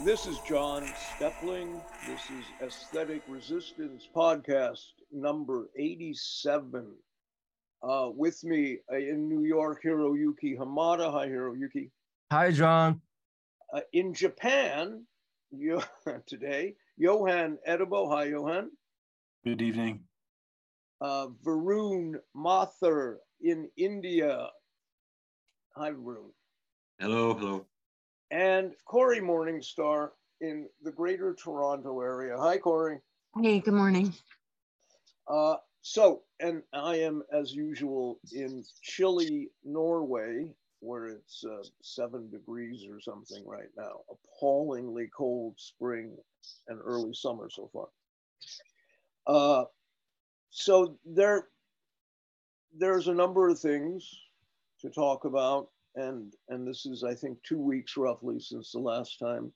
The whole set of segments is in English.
This is John Steppling. This is Aesthetic Resistance Podcast number 87. Uh, with me uh, in New York, Hiroyuki Hamada. Hi, Hiroyuki. Hi, John. Uh, in Japan, you, today, Johan Eddebo. Hi, Johan. Good evening. Uh, Varun Mathur in India. Hi, Varun. Hello, hello. And Cory Morningstar in the greater Toronto area. Hi, Cory. Hey, good morning. Uh, so, and I am, as usual, in chilly Norway, where it's uh, seven degrees or something right now. Appallingly cold spring and early summer so far. Uh, so there, there's a number of things to talk about, and and this is I think two weeks roughly since the last time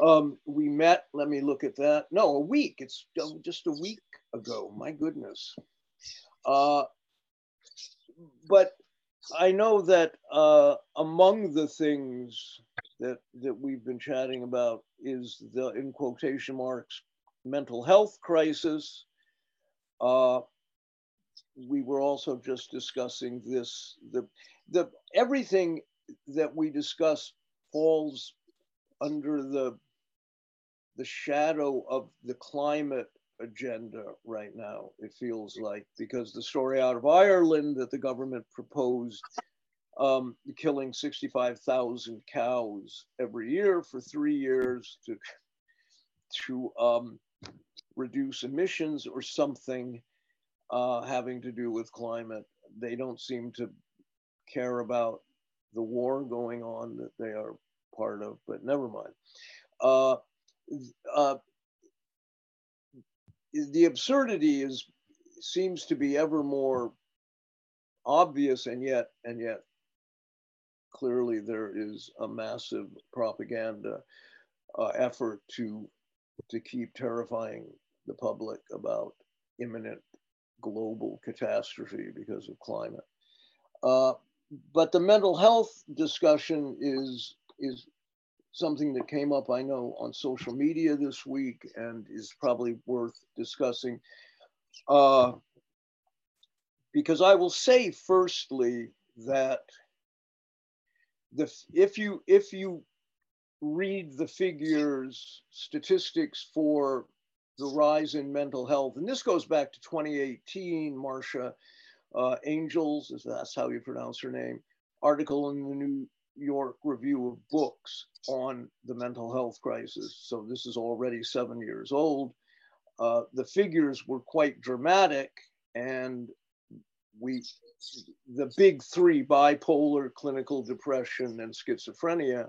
um, we met. Let me look at that. No, a week. It's just a week ago. My goodness. Uh, but I know that uh, among the things that that we've been chatting about is the in quotation marks mental health crisis. Uh, we were also just discussing this the the everything that we discuss falls under the the shadow of the climate agenda right now it feels like because the story out of ireland that the government proposed um, killing 65,000 cows every year for three years to to um, reduce emissions or something uh, having to do with climate. They don't seem to care about the war going on that they are part of, but never mind. Uh, uh, the absurdity is seems to be ever more obvious, and yet, and yet, clearly there is a massive propaganda uh, effort to to keep terrifying the public about imminent global catastrophe because of climate. But the mental health discussion is is something that came up, I know, on social media this week and is probably worth discussing. Uh, because I will say, firstly, that the if you if you read the figures, statistics for the rise in mental health, and this goes back to 2018, Marcia uh, Angell's, if that's how you pronounce her name, article in the New York Review of Books on the mental health crisis. So this is already seven years old. Uh, the figures were quite dramatic, and we, the big three bipolar, clinical depression, and schizophrenia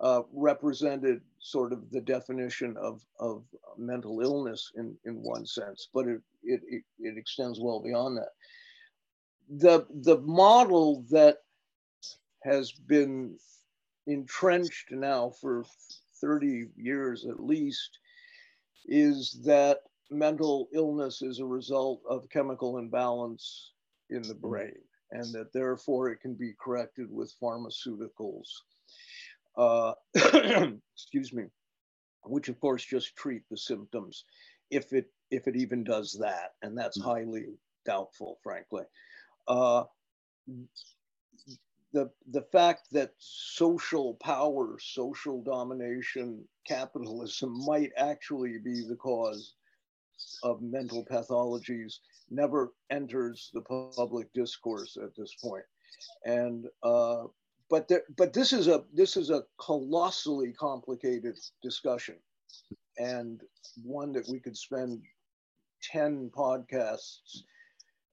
uh, represented sort of the definition of, of mental illness in, in one sense, but it, it, it, it extends well beyond that. The, the model that has been entrenched now for 30 years at least is that mental illness is a result of chemical imbalance in the brain and that therefore it can be corrected with pharmaceuticals uh, excuse me, which of course just treat the symptoms, if it if it even does that, and that's mm-hmm. highly doubtful, frankly. Uh, the the fact that social power, social domination, capitalism might actually be the cause of mental pathologies never enters the public discourse at this point. And uh, but there, but this is a this is a colossally complicated discussion, and one that we could spend ten podcasts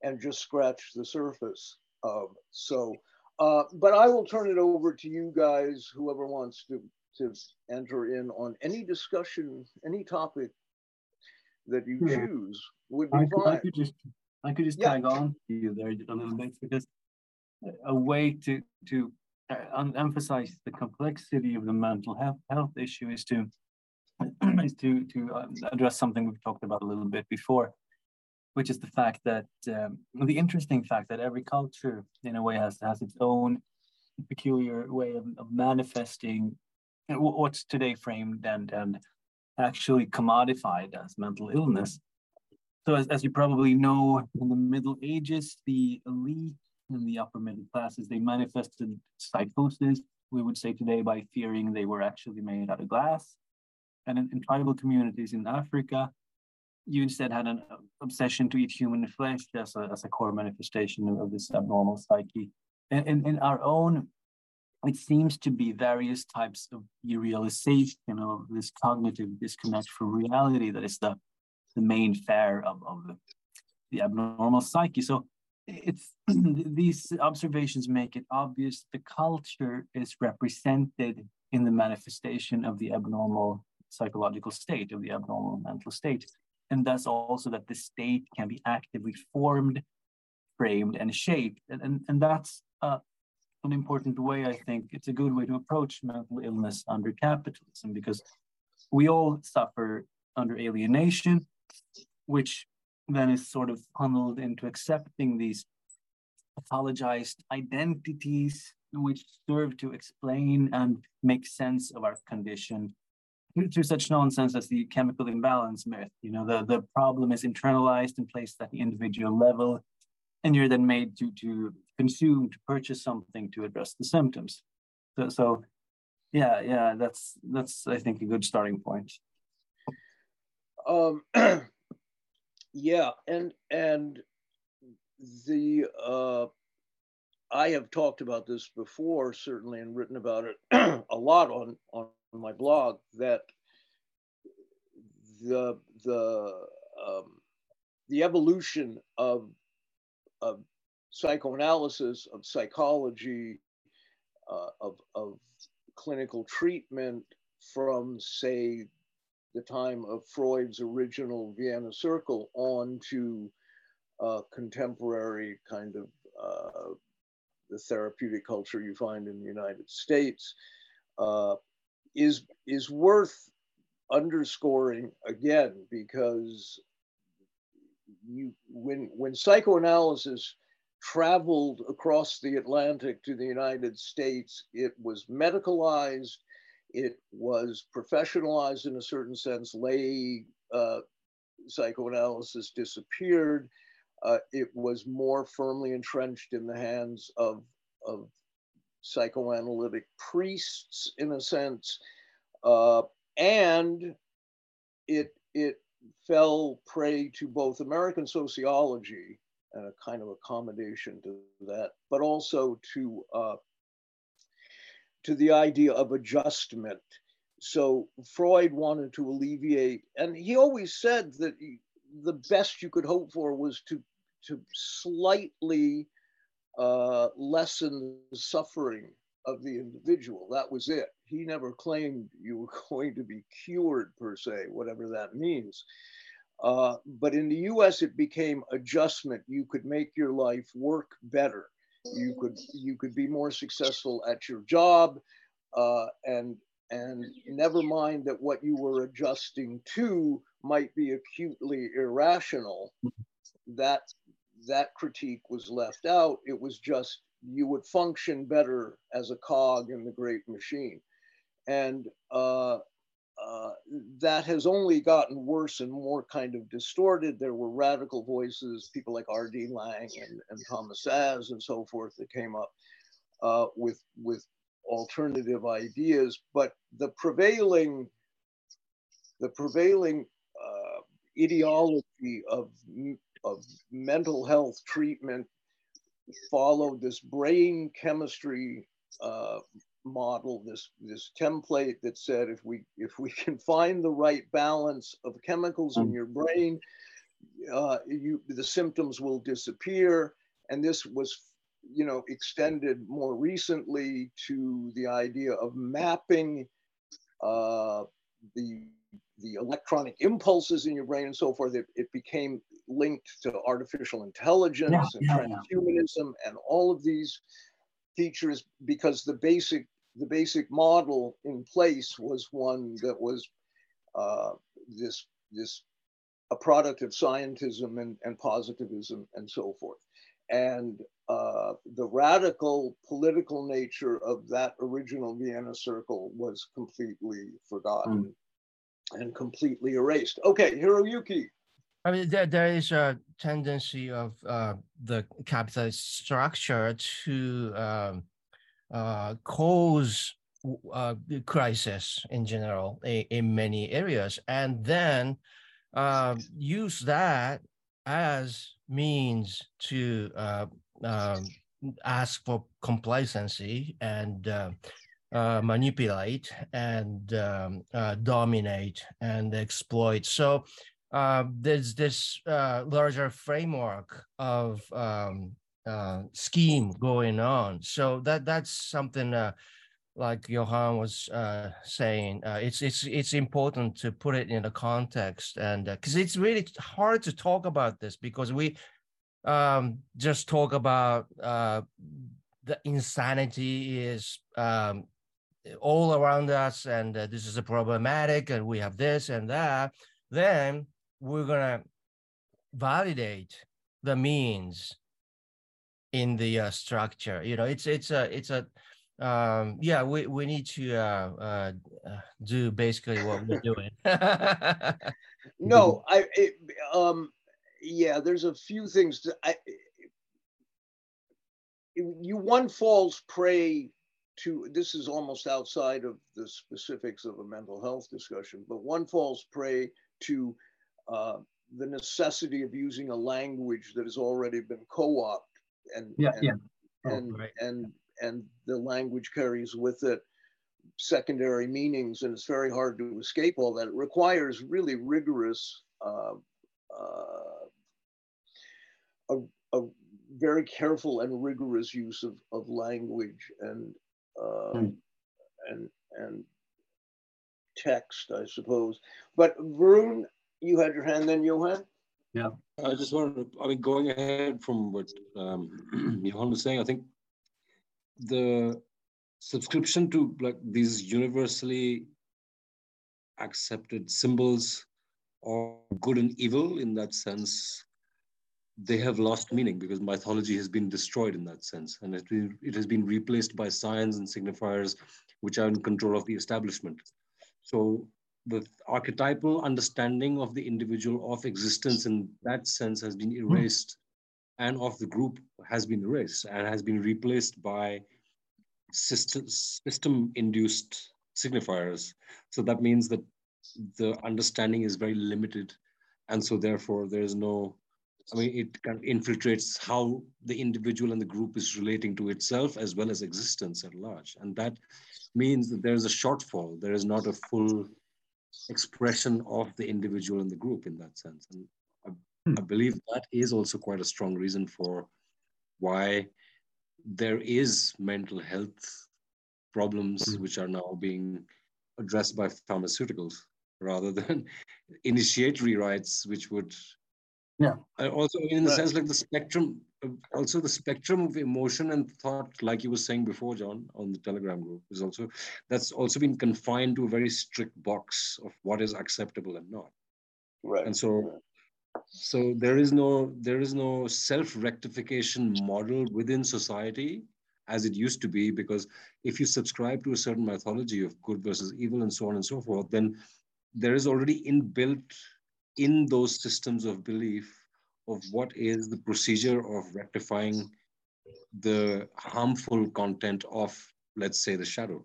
and just scratch the surface of. So, uh, but I will turn it over to you guys, whoever wants to to enter in on any discussion, any topic that you yeah. choose would be I fine. I could just I could just yeah. tag on to you there a little bit because a way to to uh, emphasize the complexity of the mental health, health issue is to is to to um, address something we've talked about a little bit before, which is the fact that um, the interesting fact that every culture in a way has has its own peculiar way of, of manifesting what's today framed and and actually commodified as mental illness. So as, as you probably know, in the Middle Ages, the elite and the upper middle classes, they manifested psychosis, we would say today, by fearing they were actually made out of glass. And in, in tribal communities in Africa, you instead had an obsession to eat human flesh as a, as a core manifestation of, this abnormal psyche. And in our own, it seems to be various types of realization of this cognitive disconnect from reality that is the, the main fare of, of the, the abnormal psyche. So it's these observations make it obvious the culture is represented in the manifestation of the abnormal psychological state, of the abnormal mental state and thus also that the state can be actively formed, framed, and shaped. And, and, and that's uh, an important way, I think. It's a good way to approach mental illness under capitalism because we all suffer under alienation, which then is sort of funneled into accepting these pathologized identities which serve to explain and make sense of our condition through such nonsense as the chemical imbalance myth. You know, the, the problem is internalized and placed at the individual level, and you're then made to, to consume, to purchase something to address the symptoms. So, so yeah, yeah, that's that's I think a good starting point. Um, yeah, and and the uh, I have talked about this before, certainly, and written about it a lot on on my blog that the the um, the evolution of of psychoanalysis, of psychology, uh, of of clinical treatment from say the time of Freud's original Vienna Circle on to uh, contemporary kind of uh, the therapeutic culture you find in the United States. Uh, is is worth underscoring again because you when when psychoanalysis traveled across the Atlantic to the United States, it was medicalized, it was professionalized in a certain sense. Lay uh, psychoanalysis disappeared. Uh, it was more firmly entrenched in the hands of, of psychoanalytic priests in a sense, uh, and it it fell prey to both American sociology and a kind of accommodation to that, but also to uh, to the idea of adjustment. So Freud wanted to alleviate, and he always said that he, the best you could hope for was to to slightly uh, lessen the suffering of the individual. That was it. He never claimed you were going to be cured per se, whatever that means. Uh, but in the US, it became adjustment. You could make your life work better. You could you could be more successful at your job, uh, and and never mind that what you were adjusting to might be acutely irrational. That that critique was left out. It was just you would function better as a cog in the great machine. And uh, uh, that has only gotten worse and more kind of distorted. There were radical voices, people like R.D. Laing and, and Thomas Szasz and so forth that came up uh, with, with alternative ideas. But the prevailing, the prevailing uh, ideology of of mental health treatment followed this brain chemistry uh, model, this this template that said if we if we can find the right balance of chemicals in mm. your brain, uh, you the symptoms will disappear. And this was, you know, extended more recently to the idea of mapping uh, the the electronic impulses in your brain and so forth. It, it became linked to artificial intelligence yeah, and yeah, transhumanism yeah. and all of these features because the basic the basic model in place was one that was uh, this this a product of scientism and, and positivism and so forth and uh, the radical political nature of that original Vienna Circle was completely forgotten mm. And completely erased. Okay, Hiroyuki. I mean, there, there is a tendency of uh, the capitalist structure to um, uh, cause uh, crisis in general in, in, many areas, and then uh, use that as means to uh, um, ask for complacency and uh, uh, manipulate and um, uh, dominate and exploit. So uh, there's this uh, larger framework of um, uh, scheme going on. So that that's something like Johan was uh, saying, uh, it's it's it's important to put it in a context, and because uh, it's really hard to talk about this because we um, just talk about uh, the insanity is um, all around us, and uh, this is a problematic, and we have this and that. Then we're gonna validate the means in the uh, structure. You know, it's it's a it's a um yeah we we need to uh, uh, uh do basically what we're doing no i it, um yeah there's a few things that i you one falls prey to this is almost outside of the specifics of a mental health discussion but one falls prey to uh, the necessity of using a language that has already been co-opted and yeah and, yeah oh, and, right. and and the language carries with it secondary meanings, and it's very hard to escape all that. It requires really rigorous, uh, uh, a, a, very careful and rigorous use of, of language and uh, mm. and and text, I suppose. But Varun, you had your hand, then Johan. Yeah, I just wanted to. I mean, going ahead from what um, Johan was saying, I think the subscription to like these universally accepted symbols of good and evil in that sense they have lost meaning because mythology has been destroyed in that sense and it, it has been replaced by signs and signifiers which are in control of the establishment so the archetypal understanding of the individual of existence in that sense has been erased and of the group has been erased and has been replaced by system, system induced signifiers. So that means that the understanding is very limited. And so therefore there is no, I mean, it kind of infiltrates how the individual and the group is relating to itself as well as existence at large. And that means that there is a shortfall. There is not a full expression of the individual and the group in that sense. And I, I believe that is also quite a strong reason for why there is mental health problems mm. which are now being addressed by pharmaceuticals rather than initiatory rites which would yeah. Also in the right. sense like the spectrum also the spectrum of emotion and thought like you were saying before john on the telegram group is also that's also been confined to a very strict box of what is acceptable and not. Right. And so so there is no there is no self-rectification model within society as it used to be because if you subscribe to a certain mythology of good versus evil and so on and so forth then there is already inbuilt in those systems of belief of what is the procedure of rectifying the harmful content of let's say the shadow.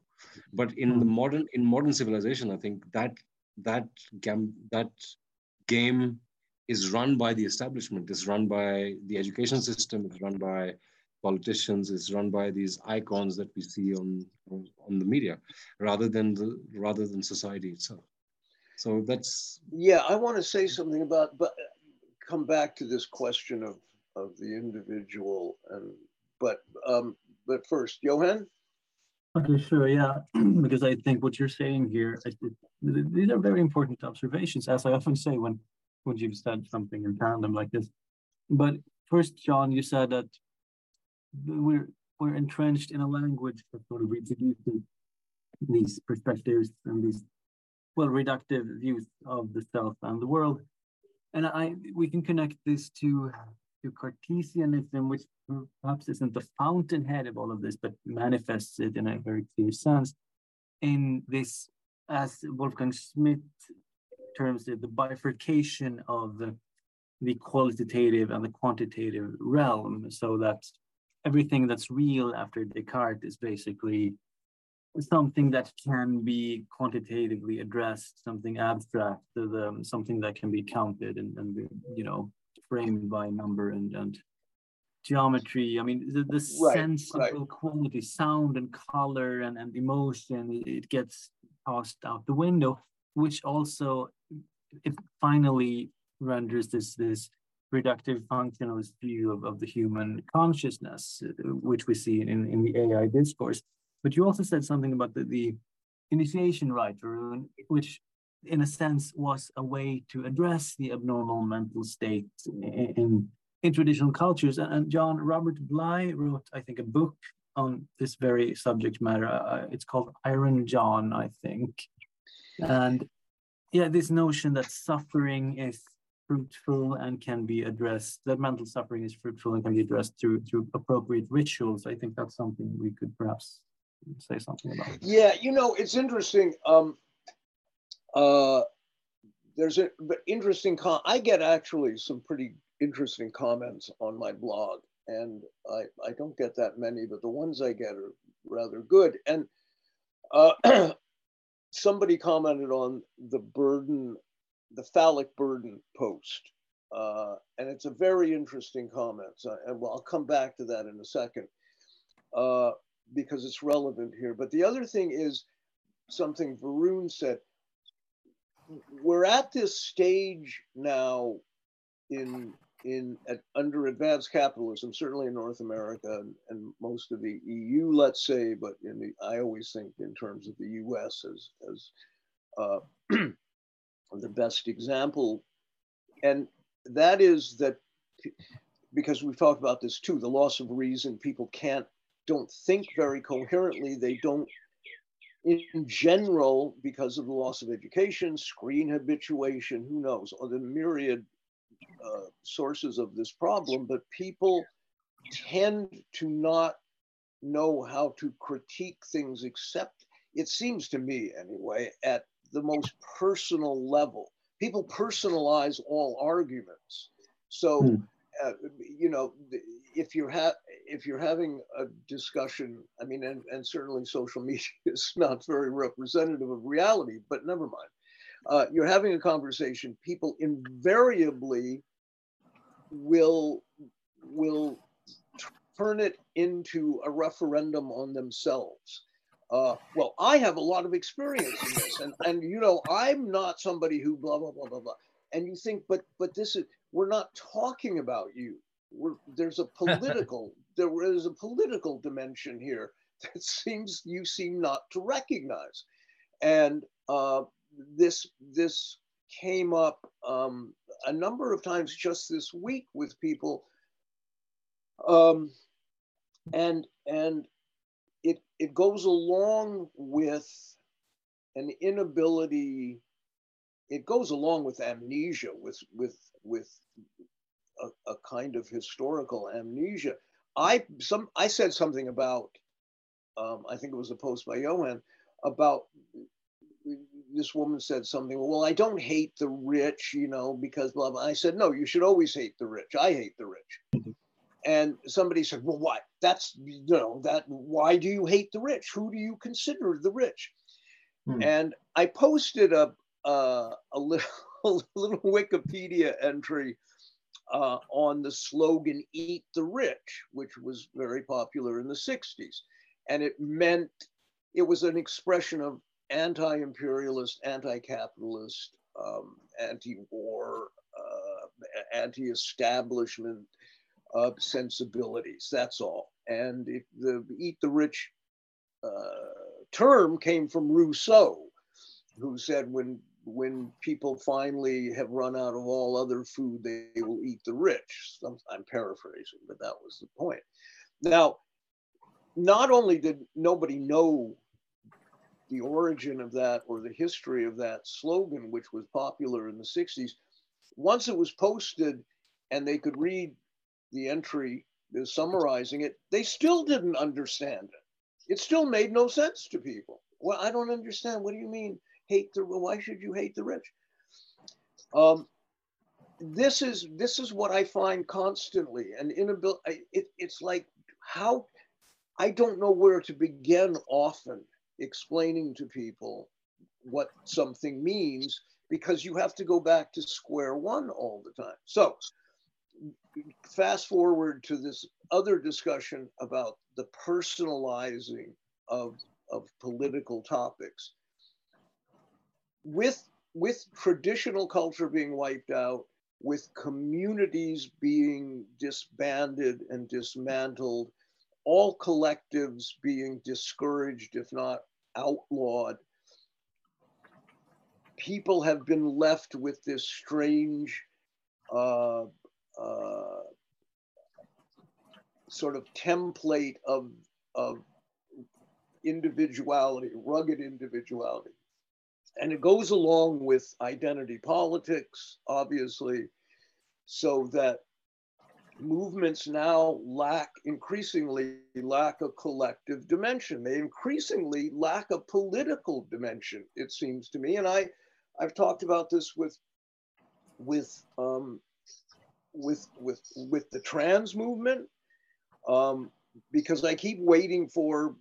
But in the modern in modern civilization i think that that gam that game is run by the establishment, is run by the education system, is run by politicians, is run by these icons that we see on, on the media, rather than the rather than society itself. So that's yeah. I want to say something about, but come back to this question of of the individual and but um but first, Johan. Okay, sure, yeah, because I think what you're saying here, these are very important observations. As I often say, when when you've said something in tandem like this. But first, John, you said that we're we're entrenched in a language that sort of reproduces these perspectives and these well reductive views of the self and the world. And I we can connect this to to Cartesianism, which perhaps isn't the fountainhead of all of this, but manifests it in a very clear sense in this, as Wolfgang Smith terms it, the bifurcation of the, the qualitative and the quantitative realm, so that everything that's real after Descartes is basically something that can be quantitatively addressed, something abstract, the, the, something that can be counted and, and you know framed by number and, and geometry. I mean, the, the right, sense right. of quality, sound and color and, and emotion, it gets tossed out the window, which also it finally renders this this reductive functionalist view of, of the human consciousness, uh, which we see in, in the AI discourse. But you also said something about the, the initiation rite, which in a sense was a way to address the abnormal mental state in, in, in traditional cultures. And John Robert Bly wrote, I think, a book on this very subject matter. Uh, it's called Iron John, I think. And yeah, this notion that suffering is fruitful and can be addressed, that mental suffering is fruitful and can be addressed through through appropriate rituals. I think that's something we could perhaps say something about. Yeah, you know, it's interesting. Um, uh, there's an interesting con. I get actually some pretty interesting comments on my blog, and I I don't get that many, but the ones I get are rather good. And uh, somebody commented on the burden, the phallic burden post, uh, and it's a very interesting comment. So, and well, I'll come back to that in a second uh, because it's relevant here. But the other thing is something Varun said we're at this stage now in in at, under advanced capitalism, certainly in North America and, and, most of the EU, let's say, but in the I always think in terms of the US as as uh, the best example, and that is that because we've talked about this too, the loss of reason. People can't don't think very coherently. They don't in general, because of the loss of education, screen habituation, who knows, or the myriad uh, sources of this problem, but people tend to not know how to critique things except, it seems to me anyway, at the most personal level. People personalize all arguments. So, hmm. uh, you know, if you have if you're having a discussion, I mean, and, and certainly social media is not very representative of reality, but never mind. Uh, you're having a conversation, people invariably will will turn it into a referendum on themselves. Uh, well, I have a lot of experience in this, and and you know, I'm not somebody who blah blah blah blah blah. And you think, but but this is we're not talking about you. We're, there's a political there is a political dimension here that seems you seem not to recognize. And uh, this this came up um, a number of times just this week with people, um, and and it it goes along with an inability. It goes along with amnesia, with with with a, a kind of historical amnesia I some I said something about um, I think it was a post by Johan about this woman said something. Well, I don't hate the rich, you know, because blah blah. I said no, you should always hate the rich. I hate the rich. Mm-hmm. And somebody said, well, why? That's you know that. Why do you hate the rich? Who do you consider the rich? Hmm. And I posted a uh, a little a little Wikipedia entry uh, on the slogan Eat the Rich, which was very popular in the 60s. And it meant, it was an expression of anti imperialist, anti capitalist, um, anti war, uh, anti establishment uh, sensibilities. That's all. And it, the Eat the Rich uh, term came from Rousseau, who said when when people finally have run out of all other food, they will eat the rich. I'm paraphrasing, but that was the point. Now, not only did nobody know the origin of that or the history of that slogan, which was popular in the 60s, once it was posted and they could read the entry summarizing it, they still didn't understand it. It still made no sense to people. Well, I don't understand. What do you mean hate the? Why should you hate the rich? Um, this is this is what I find constantly an inability. It, it's like how I don't know where to begin often explaining to people what something means because you have to go back to square one all the time. So fast forward to this other discussion about the personalizing of, of political topics. With, with traditional culture being wiped out, with communities being disbanded and dismantled, all collectives being discouraged, if not outlawed, people have been left with this strange uh, uh, sort of template of, of individuality, rugged individuality. And it goes along with identity politics, obviously, so that movements now lack increasingly lack a collective dimension. They increasingly lack a political dimension it seems to me. And i i've talked about this with with um, with with with the trans movement um, because I keep waiting for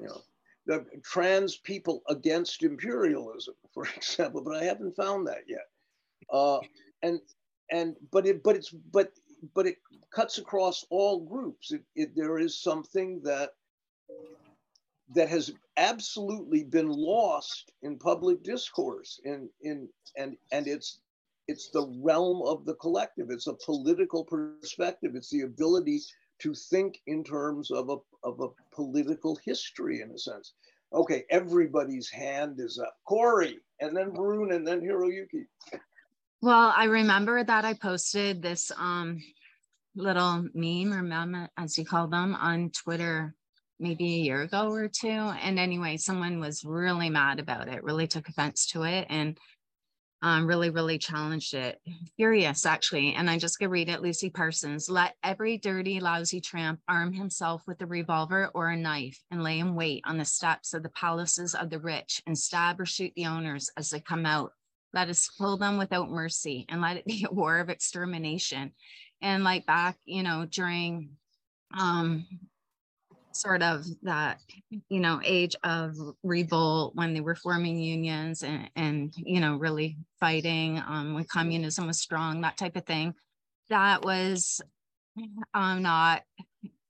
you know the trans people against imperialism, for example, but I haven't found that yet. Uh, and and but it but it's but but it cuts across all groups. It, it, there is something that that has absolutely been lost in public discourse in in and and it's it's the realm of the collective. It's a political perspective. It's the ability to think in terms of a, of a political history, in a sense. Okay, everybody's hand is up. Cory, and then Varun, and then Hiroyuki. Well, I remember that I posted this um, little meme or meme, as you call them, on Twitter maybe a year ago or two. And anyway, someone was really mad about it, really took offense to it. And um, really, really challenged it. Furious, actually. And I just gonna read it. Lucy Parsons. Let every dirty, lousy tramp arm himself with a revolver or a knife and lay in wait on the steps of the palaces of the rich and stab or shoot the owners as they come out. Let us kill them without mercy and let it be a war of extermination. And like back, you know, during um, sort of that you know age of revolt when they were forming unions and, and you know really fighting um, when communism was strong that type of thing. That was um, not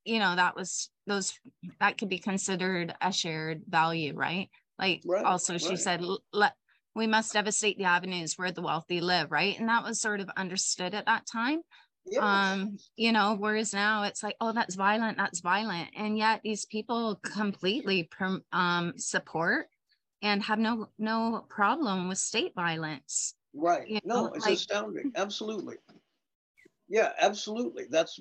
you know that was those that could be considered a shared value right? Like right, also she right. said let we must devastate the avenues where the wealthy live right? And that was sort of understood at that time Yes. Um, you know, whereas now it's like, oh, that's violent, that's violent. And yet these people completely um, support and have no no problem with state violence. Right. You know, no, it's like, astounding. Absolutely. Yeah, absolutely. That's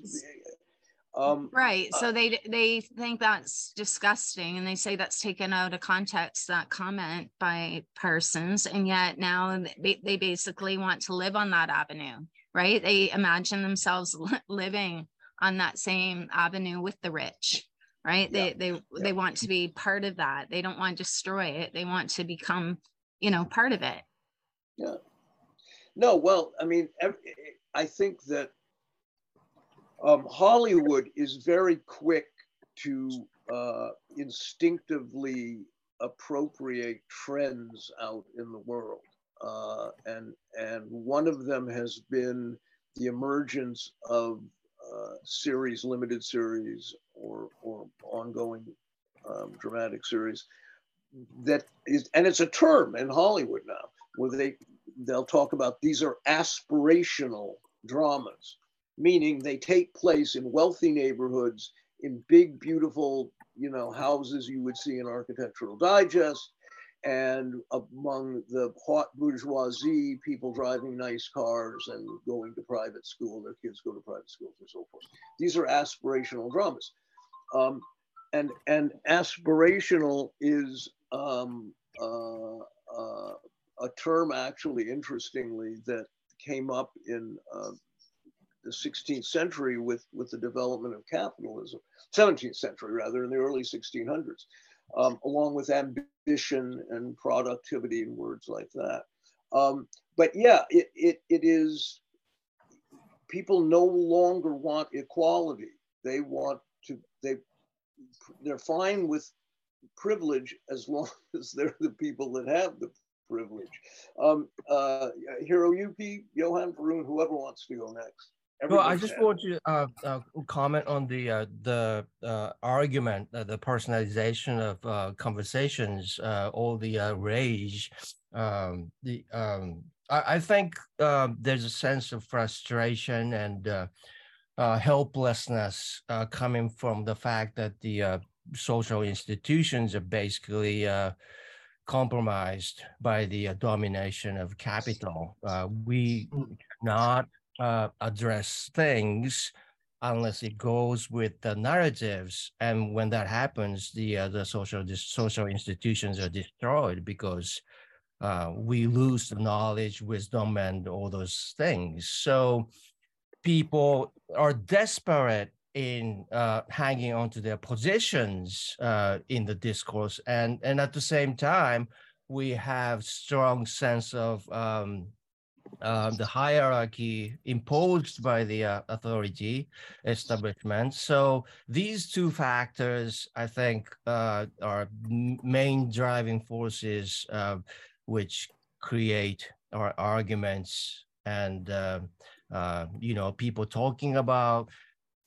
um, right. Uh, so they they think that's disgusting, and they say that's taken out of context. That comment by Parsons, and yet now they, they basically want to live on that avenue right? They imagine themselves living on that same avenue with the rich, right? Yeah. They they yeah. they want to be part of that. They don't want to destroy it. They want to become, you know, part of it. Yeah. No, well, I mean, I think that um, Hollywood is very quick to uh, instinctively appropriate trends out in the world. Uh, and and one of them has been the emergence of uh, series, limited series, or or ongoing um, dramatic series that is, and it's a term in Hollywood now, where they they'll talk about these are aspirational dramas, meaning they take place in wealthy neighborhoods, in big, beautiful, you know, houses you would see in Architectural Digest and among the haute bourgeoisie, people driving nice cars and going to private school, their kids go to private schools and so forth. These are aspirational dramas. Um, and, and aspirational is um, uh, uh, a term actually, interestingly, that came up in uh, the 16th century with, with the development of capitalism, 17th century rather, in the early 1600s, um, along with ambition and productivity and words like that. Um, but yeah, it, it, it is, people no longer want equality. They want to, they, they're fine with privilege as long as they're the people that have the privilege. Um, uh, Hiroyuki, Johan, Varun, whoever wants to go next. Well, I just want to uh, uh, comment on the uh, the uh, argument, uh, the personalization of uh, conversations, uh, all the uh, rage. Um, the um, I, I think uh, there's a sense of frustration and uh, uh, helplessness uh, coming from the fact that the uh, social institutions are basically uh, compromised by the uh, domination of capital. Uh, we not uh, address things unless it goes with the narratives, and when that happens, the uh, the social the social institutions are destroyed because uh, we lose the knowledge, wisdom, and all those things. So people are desperate in uh, hanging on to their positions uh, in the discourse, and and at the same time, we have strong sense of um, um, the hierarchy imposed by the uh, authority establishment. So these two factors, I think, uh, are main driving forces uh, which create our arguments and uh, uh, you know people talking about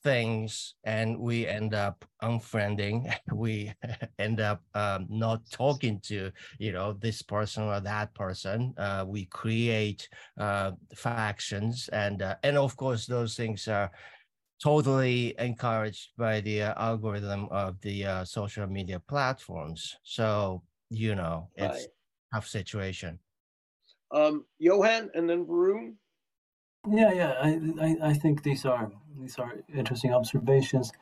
things and we end up unfriending. We end up um, not talking to you know this person or that person. Uh, we create uh, factions and uh, and of course those things are totally encouraged by the uh, algorithm of the uh, social media platforms. So you know it's right. tough situation. Um johan and then varun yeah, yeah, I, I, I think these are these are interesting observations,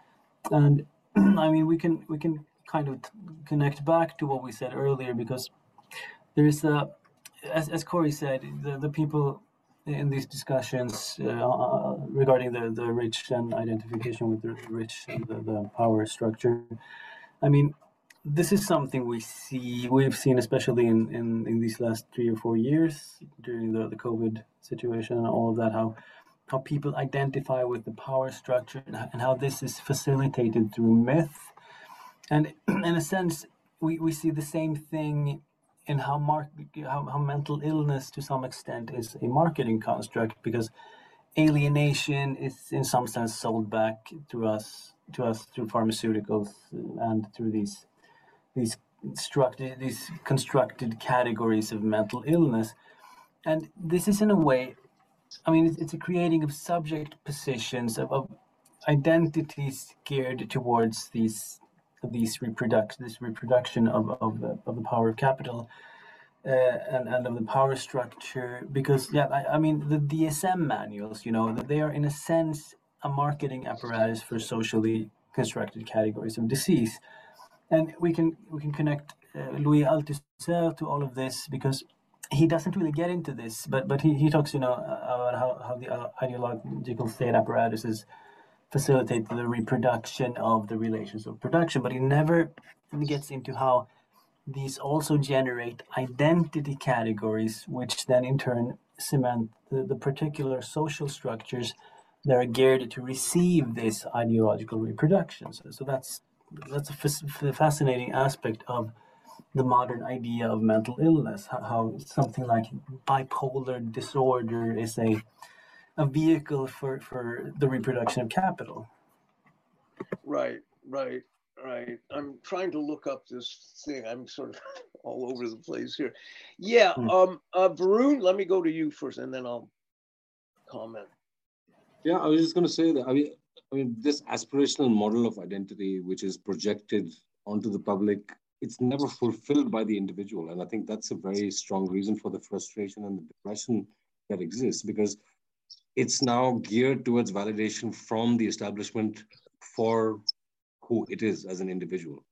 and I mean we can we can kind of connect back to what we said earlier because there is a as as Cory said the the people in these discussions uh, regarding the the rich and identification with the rich and the, the power structure. I mean, this is something we see we've seen especially in, in, in these last three or four years during the, the COVID situation and all of that, how how people identify with the power structure and, how this is facilitated through myth. And in a sense, we, we see the same thing in how, mar- how, how mental illness to some extent is a marketing construct because alienation is in some sense sold back to us to us through pharmaceuticals and through these these structured these constructed categories of mental illness. And this is in a way i mean it's, it's a creating of subject positions of, of identities geared towards these these reproduction this reproduction of, of, the, of the power of capital uh, and, and of the power structure. Because yeah I, I mean the dsm manuals you know they are in a sense a marketing apparatus for socially constructed categories of disease and we can we can connect uh, louis althusser to all of this because he doesn't really get into this, but but he, he talks, you know, about how, how the uh, ideological state apparatuses facilitate the reproduction of the relations of production, but he never gets into how these also generate identity categories, which then in turn cement the, the particular social structures that are geared to receive this ideological reproduction. So, so that's that's a fascinating aspect of the modern idea of mental illness, how, how something like bipolar disorder is a a vehicle for, for the reproduction of capital. Right, right, right. I'm trying to look up this thing. I'm sort of all over the place here. Yeah, mm. um, uh, Varun, let me go to you first, and then I'll comment. Yeah, I was just going to say that. I mean, I mean, this aspirational model of identity, which is projected onto the public it's never fulfilled by the individual. And I think that's a very strong reason for the frustration and the depression that exists because it's now geared towards validation from the establishment for who it is as an individual.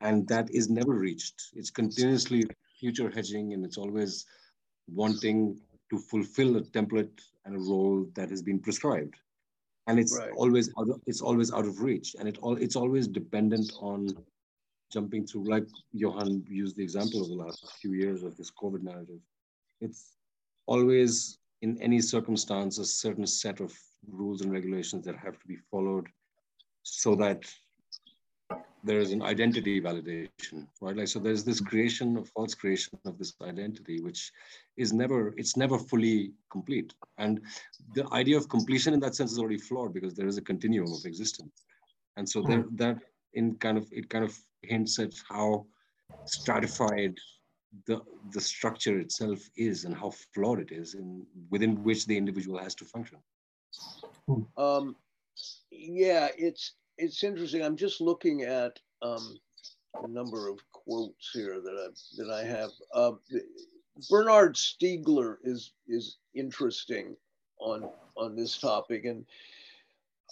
And that is never reached. It's continuously future hedging and it's always wanting to fulfill a template and a role that has been prescribed. And it's right. always out of, it's always out of reach and it all it's always dependent on jumping through like johan used the example of the last few years of this covid narrative it's always in any circumstance a certain set of rules and regulations that have to be followed so that there is an identity validation, right? Like, so there's this creation of false creation of this identity, which is never, it's never fully complete. And the idea of completion in that sense is already flawed because there is a continuum of existence. And so there, hmm. that in kind of, it kind of hints at how stratified the, the structure itself is and how flawed it is in within which the individual has to function. Um, yeah, it's it's interesting. I'm just looking at um, a number of quotes here that I that I have. Uh, Bernard Stiegler is is interesting on on this topic, and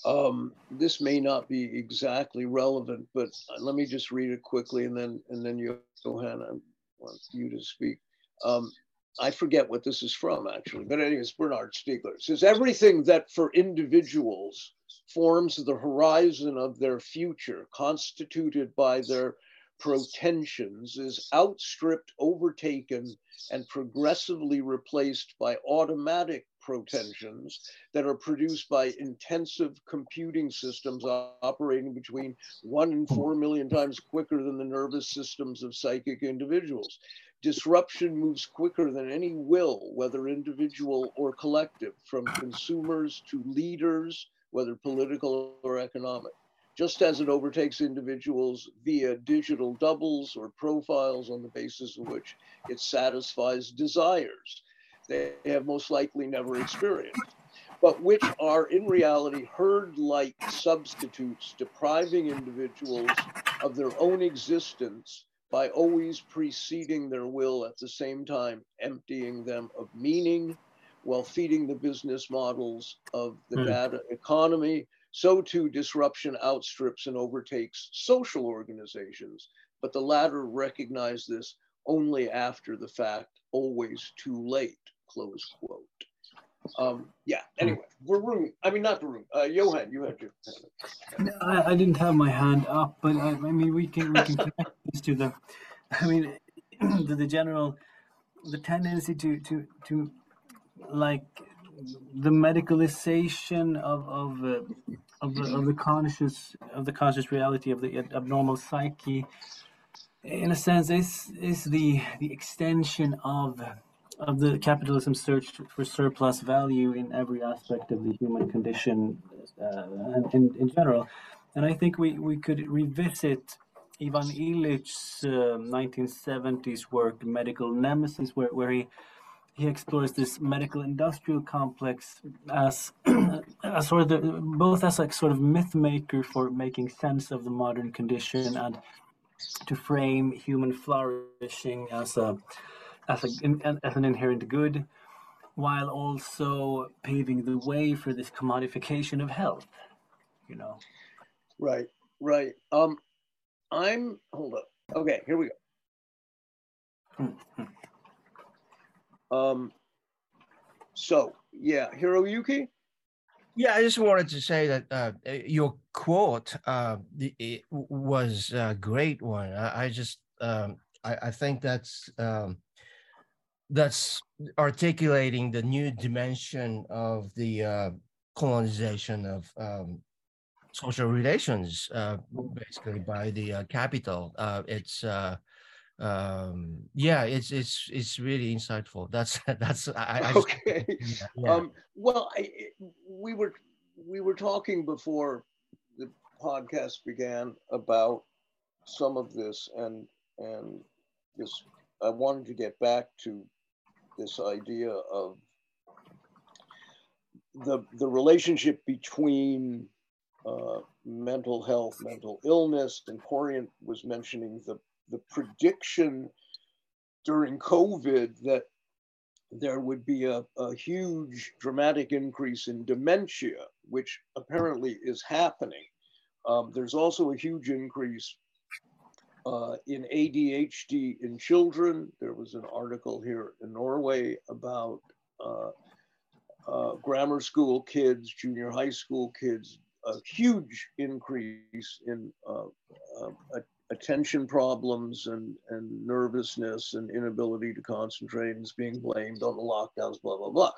um, this may not be exactly relevant, but let me just read it quickly, and then and then Johan, I want you to speak. Um, I forget what this is from actually, but anyways, Bernard Stiegler says everything that for individuals forms the horizon of their future, constituted by their protensions, is outstripped, overtaken, and progressively replaced by automatic protensions that are produced by intensive computing systems operating between one and four million times quicker than the nervous systems of psychic individuals. Disruption moves quicker than any will, whether individual or collective, from consumers to leaders whether political or economic, just as it overtakes individuals via digital doubles or profiles on the basis of which it satisfies desires they have most likely never experienced, but which are in reality herd like substitutes depriving individuals of their own existence by always preceding their will at the same time, emptying them of meaning, while feeding the business models of the mm. data economy. So too, disruption outstrips and overtakes social organizations, but the latter recognize this only after the fact, always too late, close quote. Um, yeah, anyway, we're room. I mean, not the room. Uh, Johan, you had your hand I, I, didn't have my hand up, but I, I mean, we can, we can connect this to the, I mean, the, the general, the tendency to, to, to like the medicalization of of, uh, of, the, of the conscious of the conscious reality of the abnormal psyche in a sense is is the the extension of of the capitalism search for surplus value in every aspect of the human condition uh, in, in general. And i think we we could revisit ivan illich's uh, 1970s work medical nemesis where, where he he explores this medical industrial complex as, as sort of the, both as like sort of myth maker for making sense of the modern condition and to frame human flourishing as a as a as an inherent good while also paving the way for this commodification of health you know? Right right. Um i'm hold up. Okay here we go. Hmm, hmm. Um, so yeah, Hiroyuki. Yeah, I just wanted to say that uh, your quote uh, was a great one. I, I just um, I, I, think that's um, that's articulating the new dimension of the uh, colonization of um, social relations, uh, basically by the uh, capital. Uh, it's um yeah it's it's it's really insightful that's that's i, I okay just, yeah. um well I, we were we were talking before the podcast began about some of this and and this i wanted to get back to this idea of the the relationship between uh, mental health mental illness and Corient was mentioning the the prediction during COVID that there would be a, a, huge dramatic increase in dementia, which apparently is happening. Um, there's also a huge increase uh, in ADHD in children. There was an article here in Norway about uh, uh, grammar school kids, junior high school kids, a huge increase in uh, uh, attention problems and, and nervousness and inability to concentrate and is being blamed on the lockdowns, blah, blah, blah.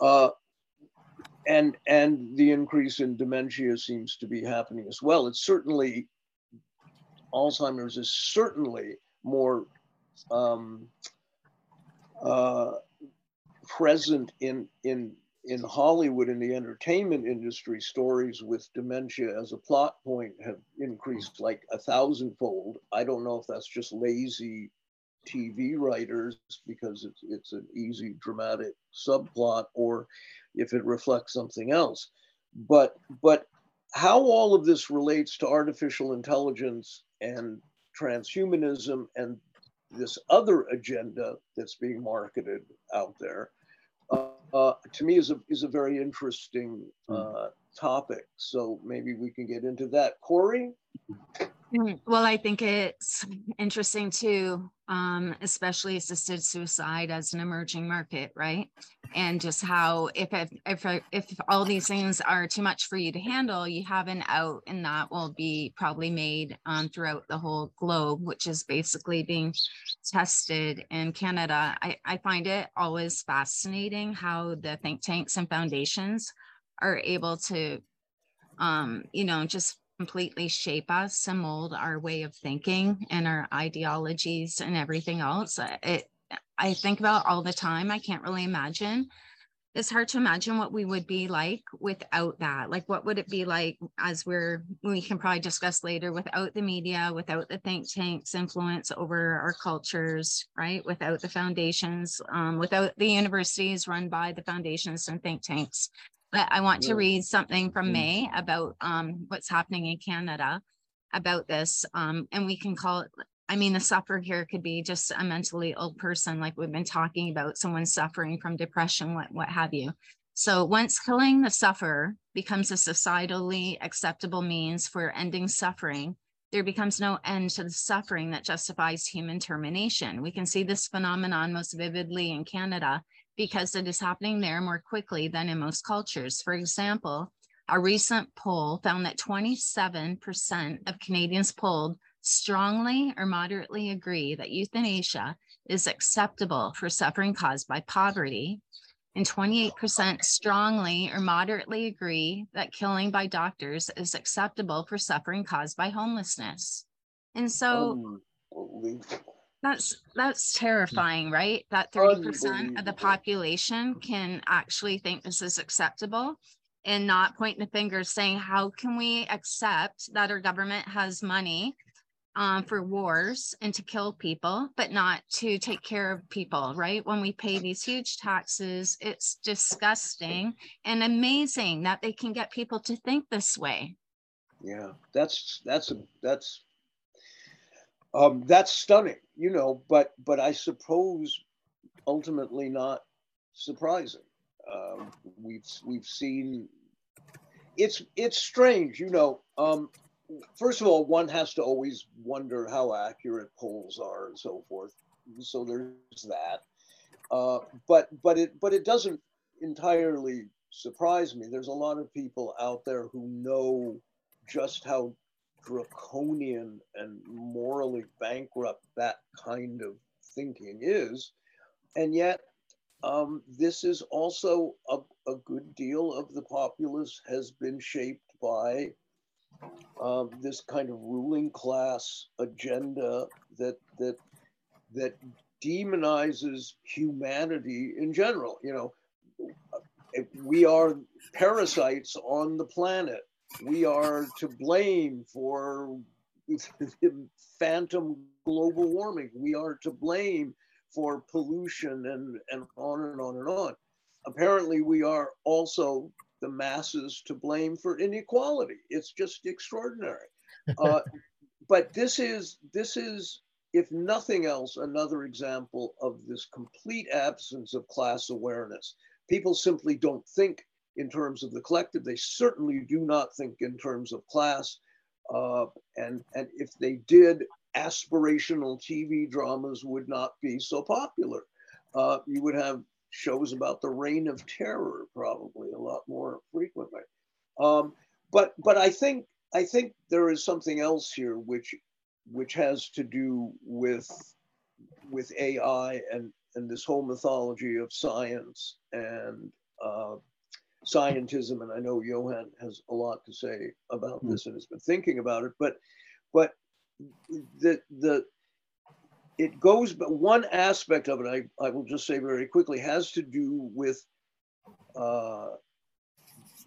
Uh, and, and the increase in dementia seems to be happening as well. It's certainly, Alzheimer's is certainly more um, uh, present in, in in Hollywood in the entertainment industry, stories with dementia as a plot point have increased like a thousandfold. I don't know if that's just lazy TV writers because it's it's an easy dramatic subplot or if it reflects something else. But but how all of this relates to artificial intelligence and transhumanism and this other agenda that's being marketed out there uh, to me is a, is a very interesting hmm. uh, topic. So maybe we can get into that. Cory? Mm, well, I think it's interesting too, um, especially assisted suicide as an emerging market, right? And just how if if if, if all these things are too much for you to handle, you have an out, and that will be probably made um, throughout the whole globe, which is basically being tested in Canada. I, I find it always fascinating how the think tanks and foundations are able to, um, you know, just completely shape us and mold our way of thinking and our ideologies and everything else. It, I think about all the time. I can't really imagine. It's hard to imagine what we would be like without that. Like, what would it be like as we're, we can probably discuss later, without the media, without the think tanks' influence over our cultures, right? Without the foundations, um, without the universities run by the foundations and think tanks but I want to read something from mm. May about um, what's happening in Canada about this. Um, and we can call it, I mean, the sufferer here could be just a mentally ill person, like we've been talking about, someone suffering from depression, what, what have you. So once killing the sufferer becomes a societally acceptable means for ending suffering, there becomes no end to the suffering that justifies human termination. We can see this phenomenon most vividly in Canada because it is happening there more quickly than in most cultures. For example, a recent poll found that 27% of Canadians polled strongly or moderately agree that euthanasia is acceptable for suffering caused by poverty. And 28% strongly or moderately agree that killing by doctors is acceptable for suffering caused by homelessness. And so oh, that's that's terrifying, right? That 30% of the population can actually think this is acceptable and not pointing the finger saying, how can we accept that our government has money um, for wars and to kill people, but not to take care of people, right? When we pay these huge taxes, it's disgusting and amazing that they can get people to think this way. Yeah, that's that's a that's um, that's stunning, you know, but but I suppose ultimately not surprising. Um, we've we've seen it's it's strange, you know. Um, first of all, one has to always wonder how accurate polls are and so forth. So there's that. Uh, but but it but it doesn't entirely surprise me. There's a lot of people out there who know just how draconian and morally bankrupt that kind of thinking is. And yet, um, this is also a, a, good deal of the populace has been shaped by um, this kind of ruling class agenda that that that demonizes humanity in general. You know, we are parasites on the planet we are to blame for phantom global warming. We are to blame for pollution and, and on and on and on. Apparently, we are also the masses to blame for inequality. It's just extraordinary. Uh, but this is this is, if nothing else, another example of this complete absence of class awareness. People simply don't think in terms of the collective. They certainly do not think in terms of class. Uh, and, and if they did, aspirational TV dramas would not be so popular. Uh, you would have shows about the reign of terror probably a lot more frequently. Um, but but I think I think there is something else here which which has to do with with AI and and this whole mythology of science and uh, scientism. And I know Johan has a lot to say about mm. this and has been thinking about it. But but the the it goes but one aspect of it I, I will just say very quickly has to do with uh,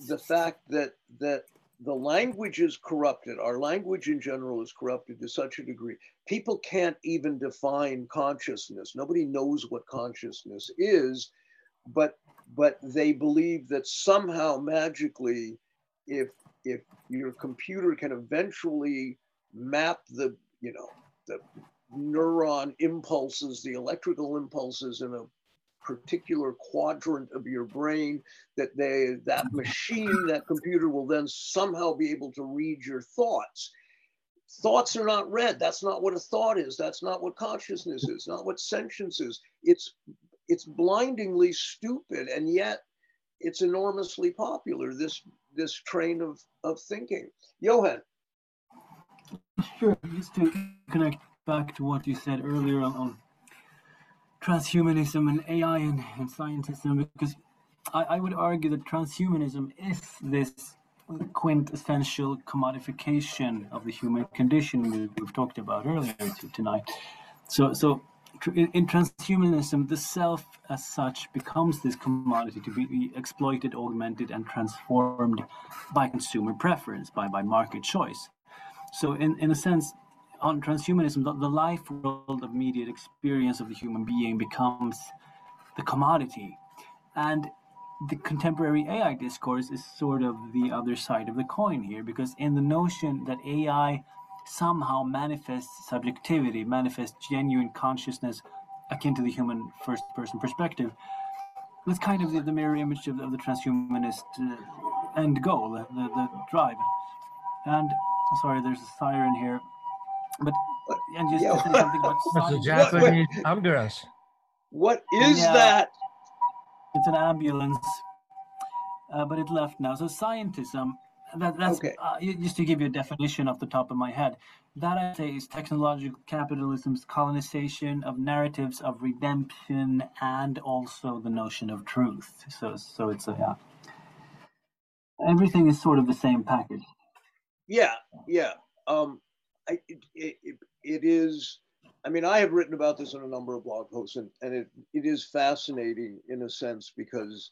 the fact that that the language is corrupted our language in general is corrupted to such a degree people can't even define consciousness nobody knows what consciousness is but but they believe that somehow magically if if your computer can eventually map the you know the neuron impulses, the electrical impulses in a particular quadrant of your brain that they that machine that computer will then somehow be able to read your thoughts. Thoughts are not read. That's not what a thought is. That's not what consciousness is. Not what sentience is. It's it's blindingly stupid and yet it's enormously popular this this train of of thinking johan sure just to connect back to what you said earlier on, transhumanism and AI and, and scientism, because I, I would argue that transhumanism is this quintessential commodification of the human condition we, have talked about earlier tonight. So, so in, in, transhumanism, the self as such becomes this commodity to be exploited, augmented, and transformed by consumer preference, by, by market choice. So, in, in a sense, on transhumanism, the, the life world of immediate experience of the human being becomes the commodity. And the contemporary AI discourse is sort of the other side of the coin here, because in the notion that AI somehow manifests subjectivity, manifests genuine consciousness akin to the human first person perspective, that's kind of the, the mirror image of, of the transhumanist uh, end goal, the, the, the drive. And sorry, there's a siren here. But and just yeah. something about It's a Japanese what, ambulance. What is yeah. that? It's an ambulance, uh, but it left now. So scientism. That, that's okay. uh, just to give you a definition off the top of my head. That I say is technological capitalism's colonization of narratives of redemption and also the notion of truth. So, so it's a yeah. Everything is sort of the same package. Yeah, yeah. Um, I, it, it, it is, I mean, I have written about this in a number of blog posts, and, and it, it is fascinating in a sense because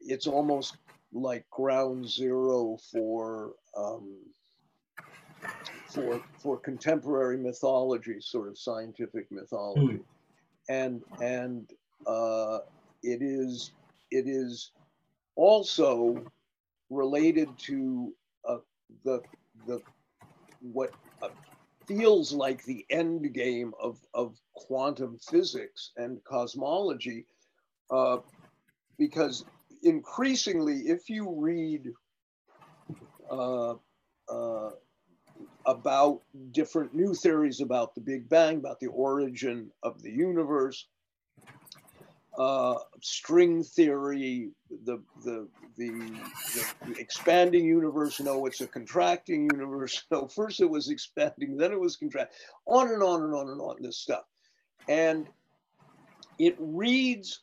it's almost like ground zero for um, for for contemporary mythology, sort of scientific mythology, mm. and and uh, it is it is also related to uh, the the what feels like the end game of, of quantum physics and cosmology uh, because increasingly if you read uh, uh, about different new theories about the big bang about the origin of the universe uh, string theory, the, the, the, the, expanding universe, no, it's a contracting universe. No, first it was expanding, then it was contracting, on and on and on and on, this stuff. And it reads,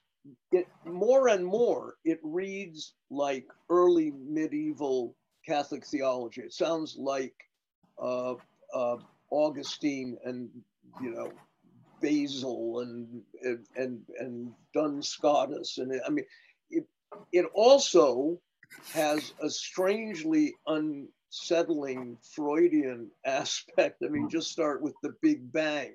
it more and more, it reads like early medieval Catholic theology. It sounds like uh, uh, Augustine and, you know, Basil and and and Duns Scotus, and I mean, it it also has a strangely unsettling Freudian aspect. I mean, just start with the Big Bang.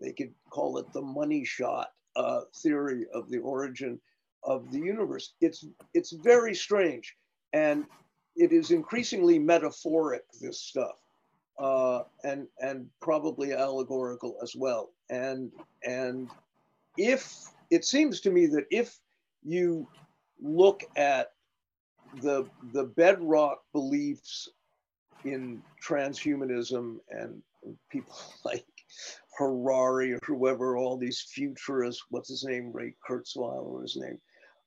They could call it the money shot uh, theory of the origin of the universe. It's it's very strange, and it is increasingly metaphoric. This stuff uh, and and probably allegorical as well. And and if it seems to me that if you look at the the bedrock beliefs in transhumanism and people like Harari or whoever, all these futurists, what's his name, Ray Kurzweil or his name,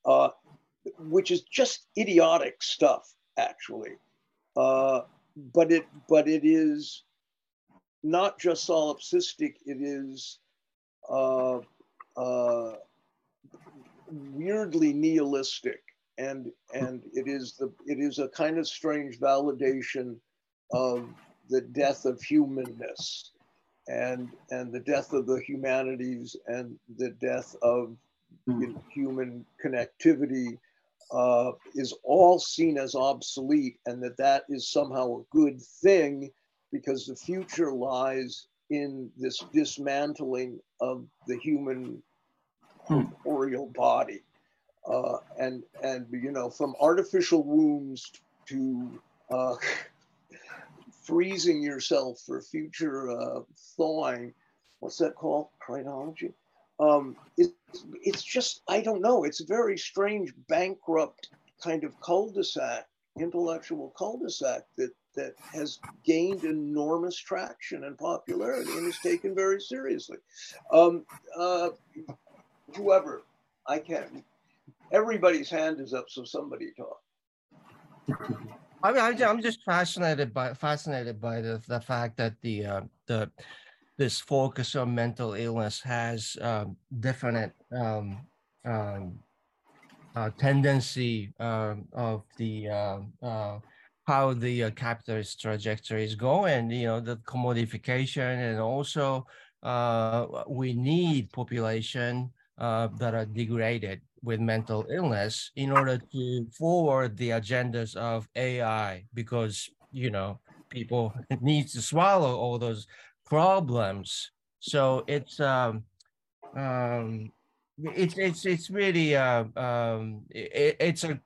uh, which is just idiotic stuff, actually. Uh, but it but it is not just solipsistic, it is uh, uh, weirdly nihilistic and and it is the it is a kind of strange validation of the death of humanness and and the death of the humanities and the death of mm. human connectivity uh, is all seen as obsolete and that that is somehow a good thing because the future lies in this dismantling of the human hmm. corporeal body uh, and and you know from artificial wombs to uh, freezing yourself for future uh, thawing. What's that called? Cryonology. Um, it, it's just I don't know. It's a very strange, bankrupt kind of cul-de-sac, intellectual cul-de-sac that that has gained enormous traction and popularity and is taken very seriously. Um, uh, whoever, I can't everybody's hand is up, so somebody talk. I mean, I'm, I'm just fascinated by fascinated by the the fact that the uh, the this focus on mental illness has um, different um, um, uh, tendency uh, of the uh, uh, how the uh, capitalist trajectory is going. You know, the commodification, and also we need population that are degraded with mental illness in order to forward the agendas of AI because you know people need to swallow all those problems. So it's um um it's it's it's really uh, um it, it's a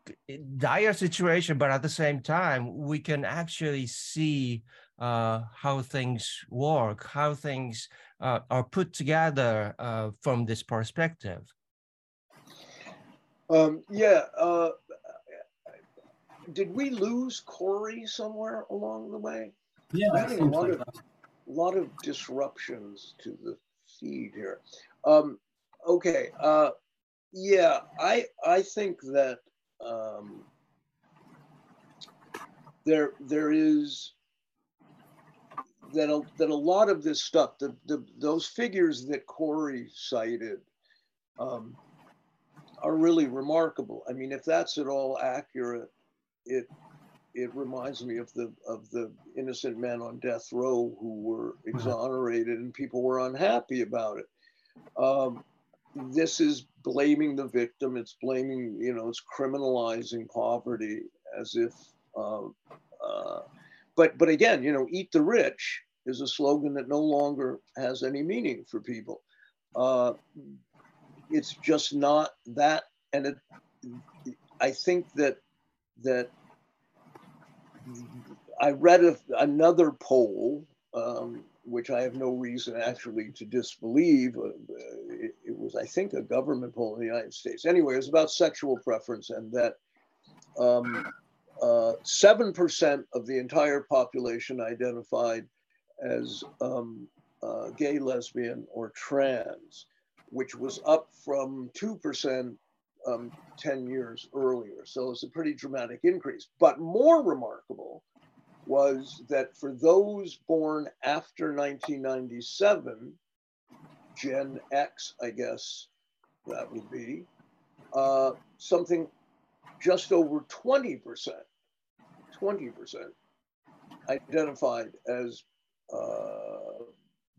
dire situation, but at the same time we can actually see uh, how things work, how things uh, are put together uh, from this perspective. Um, yeah. Uh, did we lose Cory somewhere along the way? Yeah, We're having a lot like of that. lot of disruptions to the feed here. Um, okay. Uh, yeah, I I think that um, there there is that a, that a lot of this stuff, the, the those figures that Cory cited, um, are really remarkable. I mean, if that's at all accurate, it it reminds me of the of the innocent men on death row who were mm-hmm. exonerated and people were unhappy about it. Um, this is blaming the victim. It's blaming, you know, it's criminalizing poverty as if. Uh, uh, but but again, you know, eat the rich is a slogan that no longer has any meaning for people. Uh, it's just not that. And it, I think that that I read a, another poll, um, which I have no reason actually to disbelieve. Uh, it, it, was, I think, a government poll in the United States. Anyway, it was about sexual preference, and that um, uh, seven um, percent of the entire population identified as um, uh, gay, lesbian, or trans which was up from 2% um, 10 years earlier. So it's a pretty dramatic increase. But more remarkable was that for those born after 1997, Gen X, I guess that would be, uh, something just over 20%, 20% identified as uh,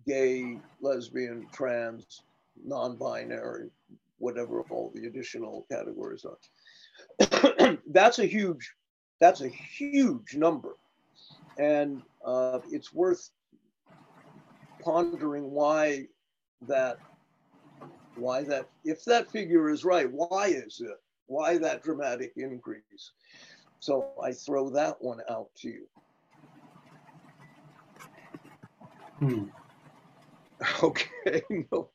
gay, lesbian, trans, non-binary, whatever all the additional categories are. that's a huge, that's a huge number. And uh, it's worth pondering why that, why that, if that figure is right, why is it? Why that dramatic increase? So I throw that one out to you. Hmm. Okay, no,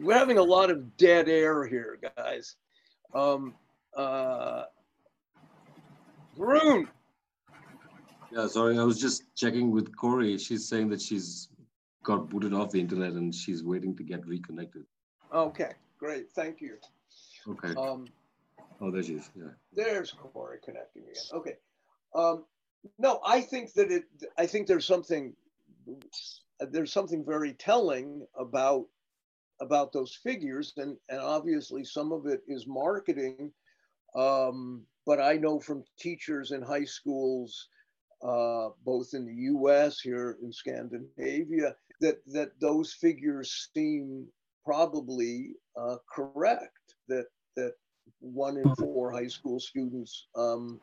we're having a lot of dead air here, guys. Um, uh, Varun. Yeah, sorry, I was just checking with Cory. She's saying that she's got booted off the internet and she's waiting to get reconnected. Okay, great. Thank you. Okay. Um, oh, there she is. Yeah. There's Cory connecting again. Okay. Um, no, I think that it. I think there's something. There's something very telling about about those figures, and and obviously some of it is marketing. Um, but I know from teachers in high schools, uh, both in the U.S. here in Scandinavia, that that those figures seem probably uh, correct. That that one in four high school students um,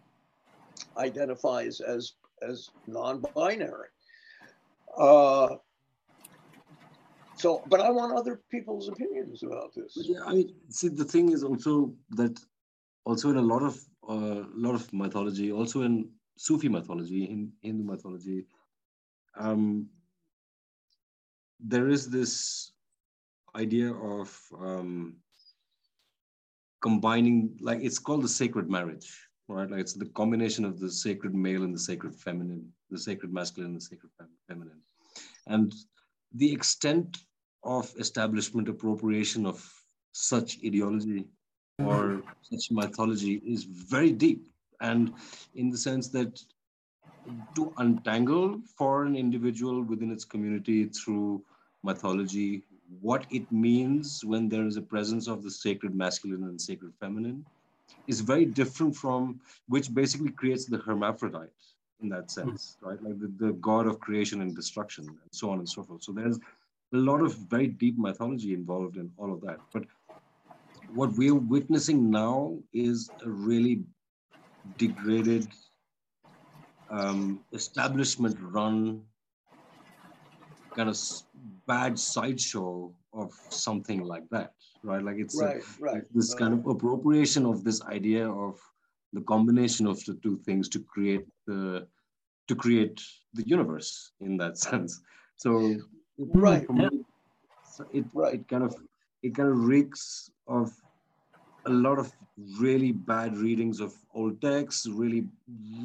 identifies as as non-binary. Uh, so, but I want other people's opinions about this. Yeah, I see, the thing is also that also in a lot of a uh, lot of mythology, also in Sufi mythology, in Hindu mythology, um, there is this idea of um, combining, like it's called the sacred marriage, right? Like it's the combination of the sacred male and the sacred feminine, the sacred masculine and the sacred feminine. And the extent of establishment appropriation of such ideology or such mythology is very deep. And in the sense that to untangle for an individual within its community through mythology, what it means when there is a presence of the sacred masculine and sacred feminine is very different from which basically creates the hermaphrodite in that sense, right? Like the, the god of creation and destruction and so on and so forth. So there's a lot of very deep mythology involved in all of that. But what we're witnessing now is a really degraded um, establishment run kind of bad sideshow of something like that right? Like it's right, a, right, this kind of appropriation of this idea of the combination of the two things to create the to create the universe in that sense. So right. yeah. it, right. it kind of it kind of reeks of a lot of really bad readings of old texts really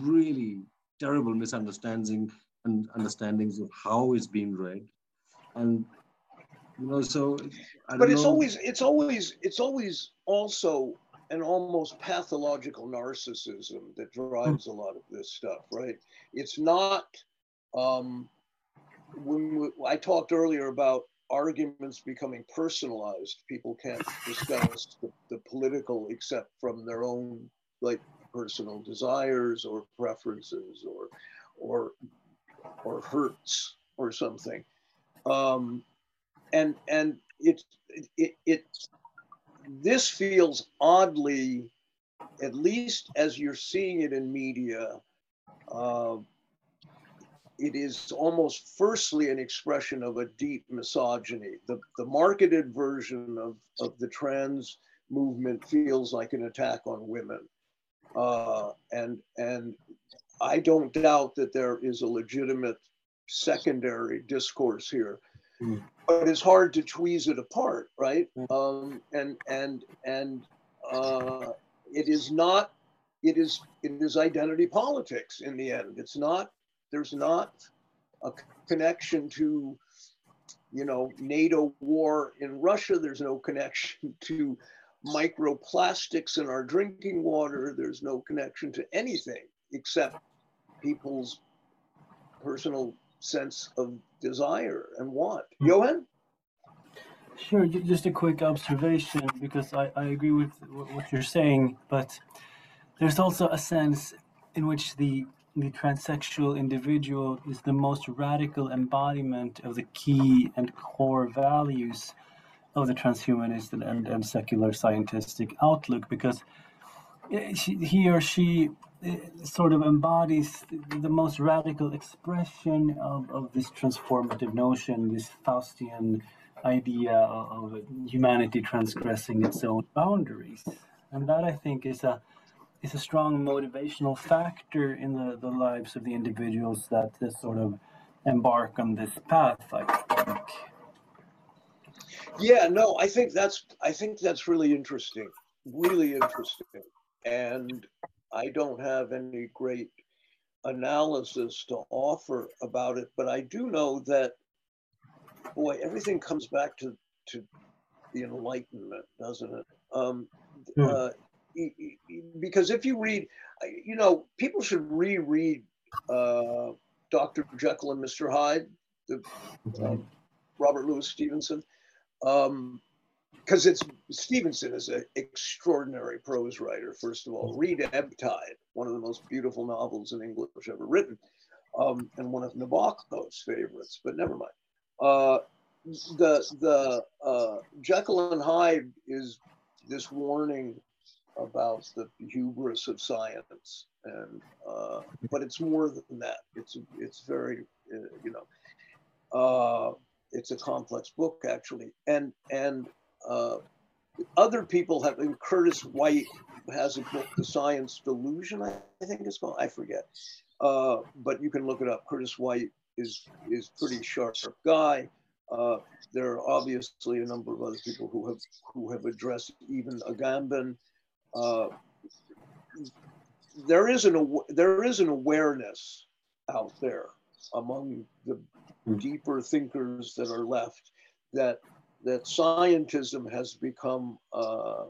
really terrible misunderstanding and understandings of how it's being read and you know so but it's know. always it's always it's always also an almost pathological narcissism that drives a lot of this stuff right it's not um when we, i talked earlier about arguments becoming personalized people can't discuss the, the political except from their own like personal desires or preferences or or or hurts or something um, and and it, it it this feels oddly, at least as you're seeing it in media, uh, it is almost firstly an expression of a deep misogyny. The, the marketed version of, of the trans movement feels like an attack on women. Uh, and, and I don't doubt that there is a legitimate secondary discourse here. Mm. But it's hard to tweeze it apart, right? Mm. Um, and and and uh, it is not. It is it is identity politics in the end. It's not. There's not a connection to, you know, NATO war in Russia. There's no connection to microplastics in our drinking water. There's no connection to anything except people's personal sense of desire and want. Mm. Johan? Sure, just a quick observation because I, I agree with what you're saying, but there's also a sense in which the the transsexual individual is the most radical embodiment of the key and core values of the transhumanist and, and, and secular scientific outlook because eh, he or she sort of embodies the most radical expression of, of this transformative notion, this Faustian idea of humanity transgressing its own boundaries. And that I think is a is a strong motivational factor in the, the lives of the individuals that, that sort of embark on this path, I think. Yeah, no, I think that's I think that's really interesting. Really interesting. And I don't have any great analysis to offer about it, but I do know that boy, everything comes back to to the Enlightenment, doesn't it? Um, Hmm. uh, because if you read, you know, people should reread uh, Dr. Jekyll and Mr. Hyde, the um, Robert Louis Stevenson, because it's Stevenson is an extraordinary prose writer. First of all, read Ebb Tide, one of the most beautiful novels in English ever written, um, and one of Nabokov's favorites. But never mind. Uh, the the uh, Jekyll and Hyde is this warning about the hubris of science, and uh, but it's more than that. It's it's very uh, you know uh, it's a complex book actually, and and uh, other people have. And Curtis White has a book, The Science Delusion, I, I think it's called. I forget, uh, but you can look it up. Curtis White is is pretty sharp guy. Uh, there are obviously a number of other people who have who have addressed even Agamben. Uh, there is an there is an awareness out there among the deeper thinkers that are left that that scientism has become uh,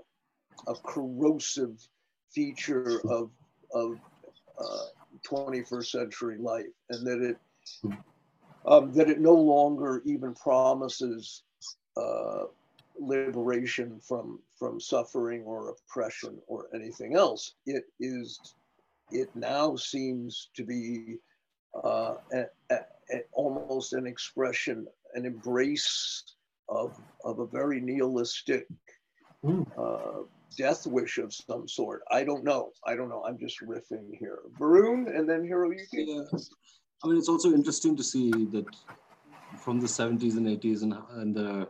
a corrosive feature of of uh, 21st century life, and that it um, that it no longer even promises uh, liberation from from suffering or oppression or anything else. It is it now seems to be uh, a, a, a- almost an expression, an embrace of of a very nihilistic Mm. uh, death wish of some sort. I don't know. I don't know. I'm just riffing here. Varun and then Hiroyuki. Yeah. I mean, it's also interesting to see that from the 70s and 80s and and the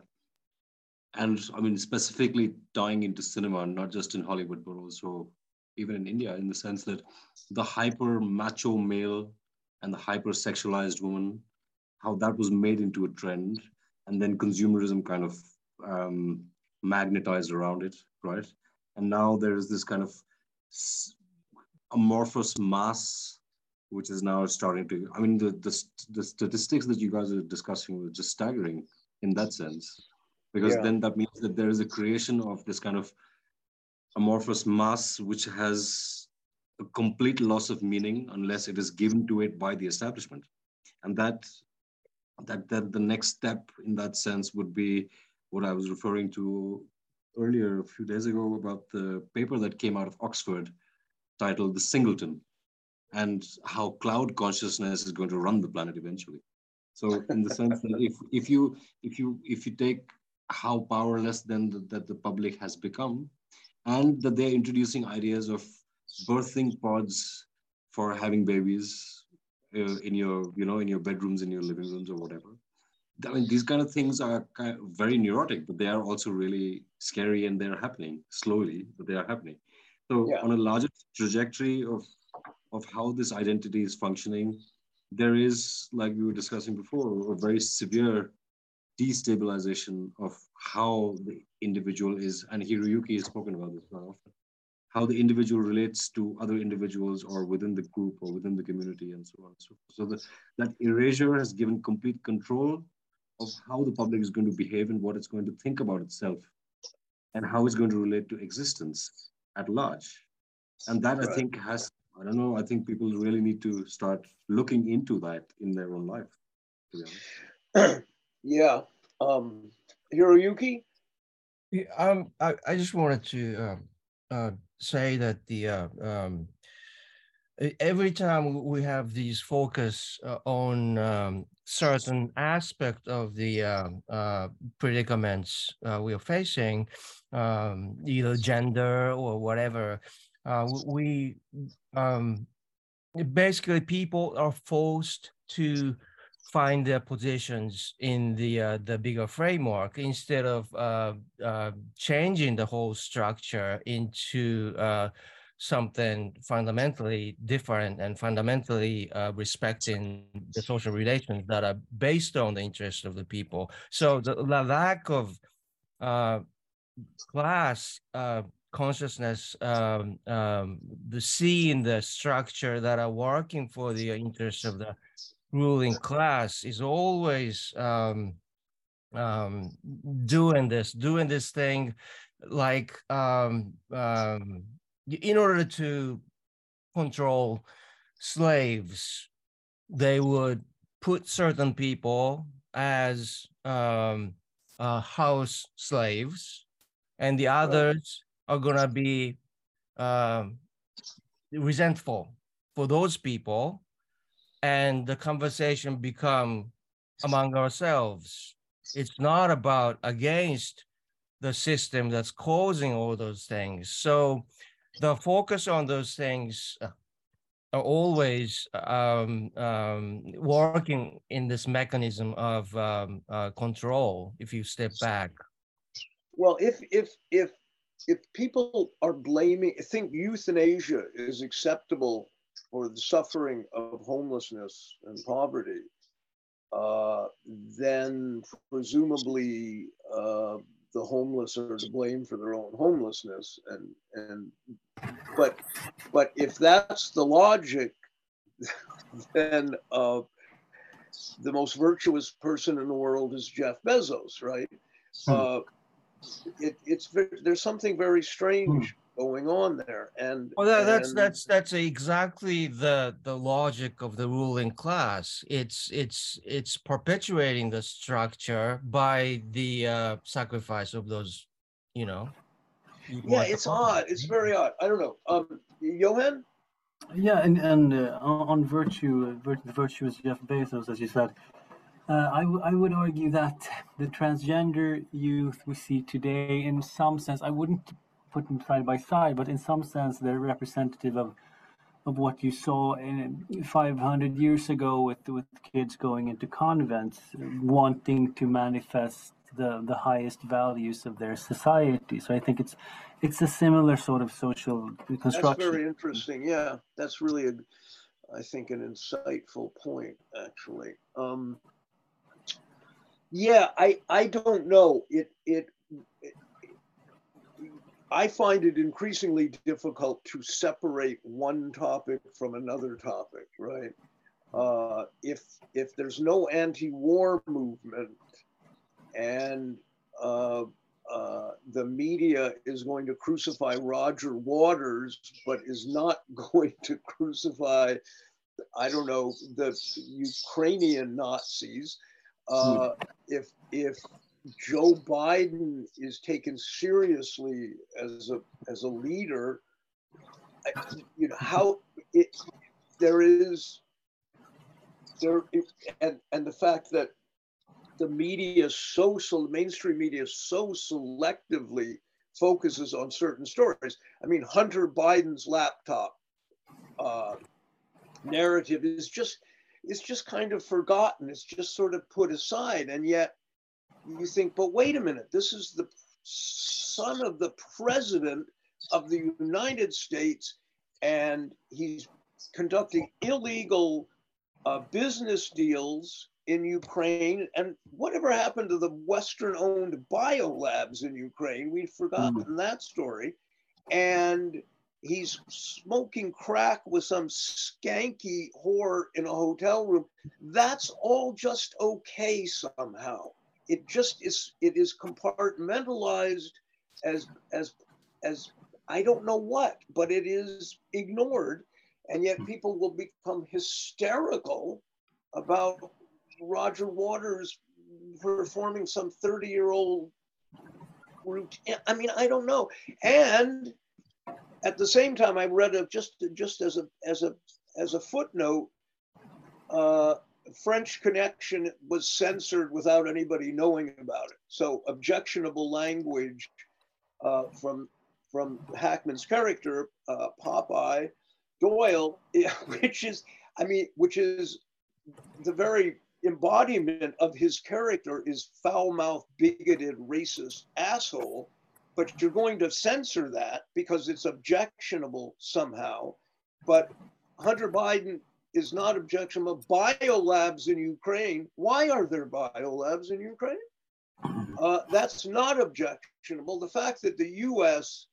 and I mean specifically tying into cinema, not just in Hollywood, but also even in India, in the sense that the hyper macho male and the hyper sexualized woman, how that was made into a trend, and then consumerism kind of um, magnetized around it, right? And now there is this kind of amorphous mass which is now starting to i mean the, the the statistics that you guys are discussing were just staggering in that sense because Yeah. then that means that there is a creation of this kind of amorphous mass which has a complete loss of meaning unless it is given to it by the establishment and that that that the next step in that sense would be what i was referring to earlier a few days ago about the paper that came out of oxford titled the singleton and how cloud consciousness is going to run the planet eventually. So in the sense that if if you if you if you take how powerless then the, that the public has become, and that they're introducing ideas of birthing pods for having babies uh, in your you know in your bedrooms in your living rooms or whatever. I mean these kind of things are kind of very neurotic, but they are also really scary and they're happening slowly, but they are happening. So Yeah. on a larger trajectory of of how this identity is functioning, there is, like we were discussing before, a very severe destabilization of how the individual is, and Hiroyuki has spoken about this quite often, how the individual relates to other individuals or within the group or within the community and so on and so forth. So that, that erasure has given complete control of how the public is going to behave and what it's going to think about itself and how it's going to relate to existence at large. And that I think has I don't know. I think people really need to start looking into that in their own life. To be honest. yeah. Um, Hiroyuki. Yeah, um, I, I just wanted to um, uh, say that the uh, um, every time we have these focus uh, on um, certain aspect of the um, uh, predicaments uh, we are facing, um, either gender or whatever, uh, we um, basically people are forced to find their positions in the uh, the bigger framework instead of uh, uh, changing the whole structure into uh, something fundamentally different and fundamentally uh, respecting the social relations that are based on the interest of the people. So the, the lack of uh, class consciousness, um, um, the seeing the structure that are working for the interests of the ruling class is always um, um, doing this, doing this thing, like um, um, in order to control slaves, they would put certain people as um, uh, house slaves, and the others are gonna be um, resentful for those people, and the conversation become among ourselves. It's not about against the system that's causing all those things. So the focus on those things uh, are always um, um, working in this mechanism of um, uh, control. If you step back. Well, if if if if people are blaming, think euthanasia is acceptable for the suffering of homelessness and poverty, uh, then presumably uh, the homeless are to blame for their own homelessness. And and but but if that's the logic, then uh, the most virtuous person in the world is Jeff Bezos, right? Hmm. Uh, it, it's there's something very strange hmm going on there and well that, that's and, that's that's exactly the the logic of the ruling class. It's it's it's perpetuating the structure by the uh sacrifice of those you know yeah it's odd. It's very odd. I don't know. Um johan? Yeah and and uh, on virtue uh, the virtuous jeff bezos as you said. Uh, I, I would argue that the transgender youth we see today, in some sense, I wouldn't put them side by side, but in some sense they're representative of of what you saw in 500 years ago with with kids going into convents, wanting to manifest the the highest values of their society. So I think it's it's a similar sort of social construction. That's very interesting. Yeah, that's really a, I think, an insightful point actually. Um, yeah, I I don't know. It it, it I find it increasingly difficult to separate one topic from another topic, right? Uh, if if there's no anti-war movement and uh, uh, the media is going to crucify Roger Waters, but is not going to crucify, I don't know, the Ukrainian Nazis. Uh, hmm. if if Joe Biden is taken seriously as a as a leader, you know how it there is there and and the fact that the media so mainstream media so selectively focuses on certain stories. I mean, Hunter Biden's laptop uh, narrative is just it's just kind of forgotten. It's just sort of put aside, and yet you think, but wait a minute, this is the son of the president of the United States, and he's conducting illegal uh, business deals in Ukraine. And whatever happened to the Western owned biolabs in Ukraine? We've forgotten mm. that story. And he's smoking crack with some skanky whore in a hotel room. That's all just okay somehow it just is it is compartmentalized as as as I don't know what, but it is ignored, and yet people will become hysterical about Roger Waters performing some 30 year old routine. I mean, I don't know. And at the same time, I read a, just just as a as a as a footnote, uh, French Connection was censored without anybody knowing about it. So objectionable language uh, from from Hackman's character, uh, Popeye Doyle, which is, I mean, which is the very embodiment of his character is foul-mouthed, bigoted, racist asshole. But you're going to censor that because it's objectionable somehow. But Hunter Biden is not objectionable. Biolabs in Ukraine, why are there biolabs in Ukraine? Uh, that's not objectionable. The fact that the US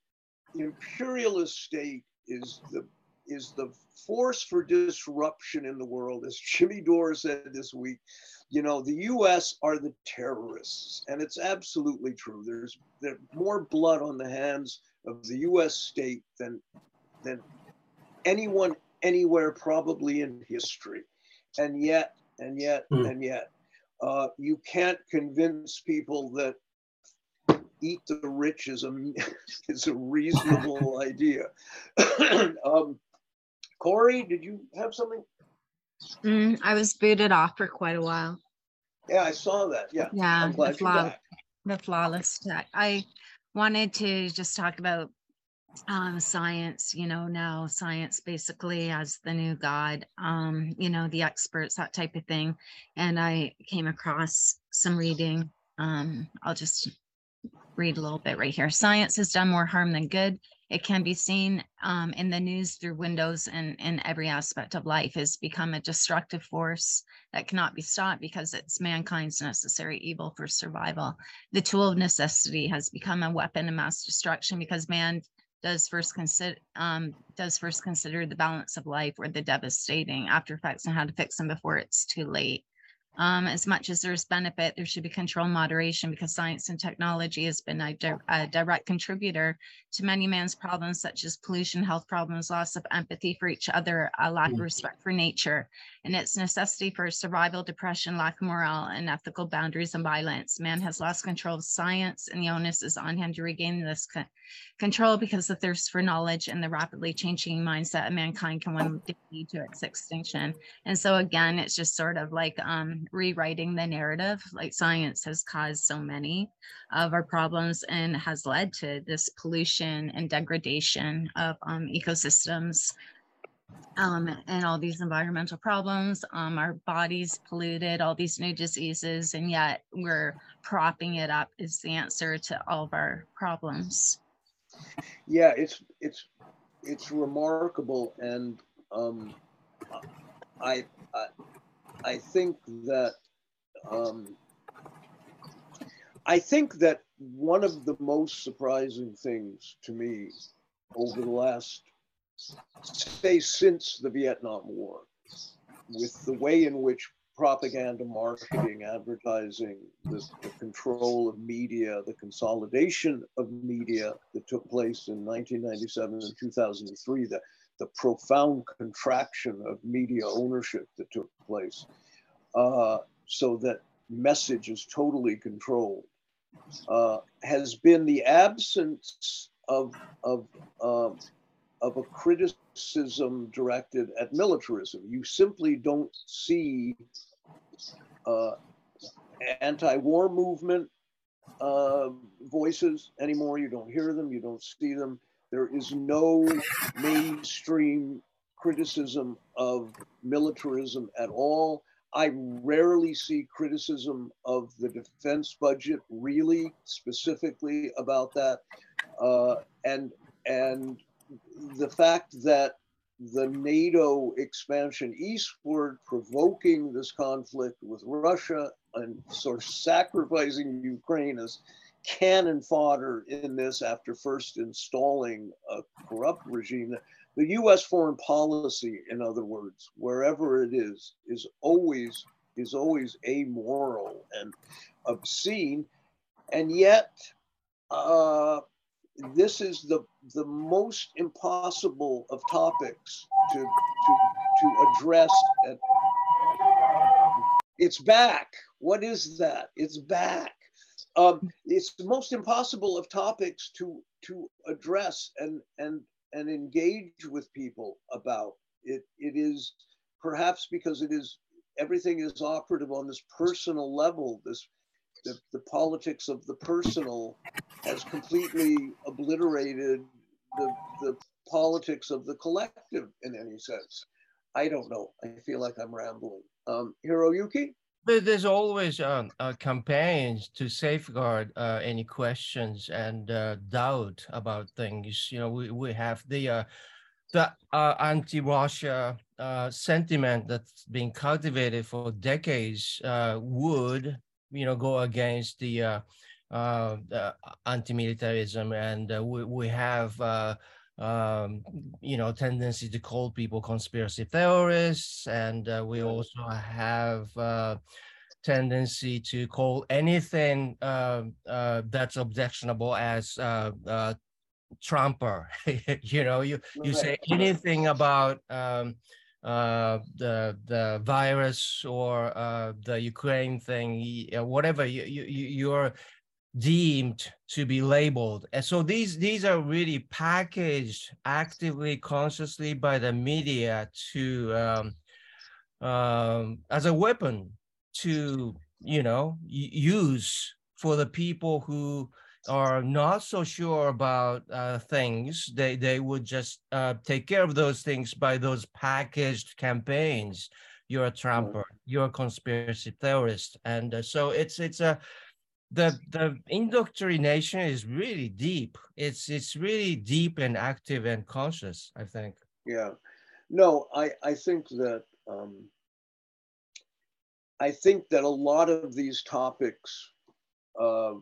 imperialist state is the is the force for disruption in the world, as Jimmy Dore said this week, you know, the US are the terrorists. And it's absolutely true. There's, there's more blood on the hands of the US state than, than anyone anywhere probably in history. And yet, and yet, mm. and yet, uh, you can't convince people that eat the rich is a, is a reasonable idea. um, Cory, did you have something? Mm, I was booted off for quite a while. Yeah, I saw that. Yeah. Yeah. I'm glad the, flaw- the flawless tech. I wanted to just talk about um, science, you know, now science basically as the new God, um, you know, the experts, that type of thing. And I came across some reading. Um, I'll just read a little bit right here. Science has done more harm than good. It can be seen um, in the news through windows and in every aspect of life has become a destructive force that cannot be stopped because it's mankind's necessary evil for survival. The tool of necessity has become a weapon of mass destruction because man does first consider um, does first consider the balance of life or the devastating after effects and how to fix them before it's too late. Um, as much as there's benefit, there should be control and moderation because science and technology has been a, di a, direct contributor to many man's problems, such as pollution, health problems, loss of empathy for each other, a lack of mm. respect for nature, and its necessity for survival, depression, lack of morale, and ethical boundaries and violence. Man has lost control of science, and the onus is on him to regain this co control because the thirst for knowledge and the rapidly changing mindset of mankind can one day lead to its extinction. And so again, it's just sort of like um, rewriting the narrative. Like science has caused so many of our problems and has led to this pollution and degradation of um, ecosystems um, and all these environmental problems, um, our bodies polluted, all these new diseases, and yet we're propping it up is the answer to all of our problems. Yeah, it's it's it's remarkable, and um, I, I I think that um, I think that one of the most surprising things to me over the last say since the Vietnam War, with the way in which propaganda, marketing, advertising, the, the, control of media, the consolidation of media that took place in 1997 and 2003, the, the profound contraction of media ownership that took place, uh, so that message is totally controlled, uh, has been the absence of, of um, of a criticism directed at militarism. You simply don't see uh, anti-war movement uh, voices anymore. You don't hear them. You don't see them. There is no mainstream criticism of militarism at all. I rarely see criticism of the defense budget, really specifically about that, uh, and and the fact that the NATO expansion eastward, provoking this conflict with Russia and sort of sacrificing Ukraine as cannon fodder in this after first installing a corrupt regime. The US foreign policy, in other words, wherever it is, is always is always amoral and obscene. And yet, uh, this is the the most impossible of topics to to to address at, it's back what is that it's back um, it's the most impossible of topics to to address and and and engage with people about it it is perhaps because it is everything is operative on this personal level this the, the politics of the personal has completely obliterated the, the politics of the collective in any sense. I don't know. I feel like I'm rambling. Um, Hiroyuki? There's always uh, uh, campaigns to safeguard uh, any questions and uh, doubt about things. You know, we, we have the uh, the uh, anti-Russia sentiment that's been cultivated for decades would you know go against the uh, anti-militarism, and we we have. Uh, um, you know, tendency to call people conspiracy theorists, and uh, we also have tendency to call anything uh, uh, that's objectionable as uh, uh, Trumper. you know, you you say anything about um, uh, the the virus or uh, the Ukraine thing, whatever you, you you're deemed to be labeled. And so these these are really packaged actively, consciously by the media to um, um, as a weapon to you know use for the people who are not so sure about uh, things. They they would just uh, take care of those things by those packaged campaigns. You're a Trumper. You're a conspiracy theorist, and uh, so it's it's a the the indoctrination is really deep. It's it's really deep and active and conscious. I think. Yeah, no, I I think that um, I think that a lot of these topics, uh,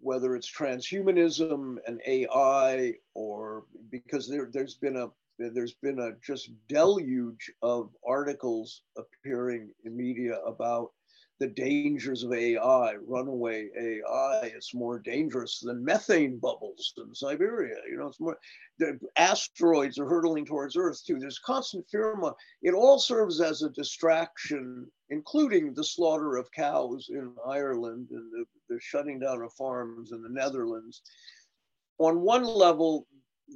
whether it's transhumanism and AI, or because there there's been a there's been a just deluge of articles appearing in media about the dangers of AI, runaway AI. It's more dangerous than methane bubbles in Siberia. You know, it's more, the asteroids are hurtling towards Earth too. There's constant fear. It all serves as a distraction, including the slaughter of cows in Ireland and the, the shutting down of farms in the Netherlands. On one level,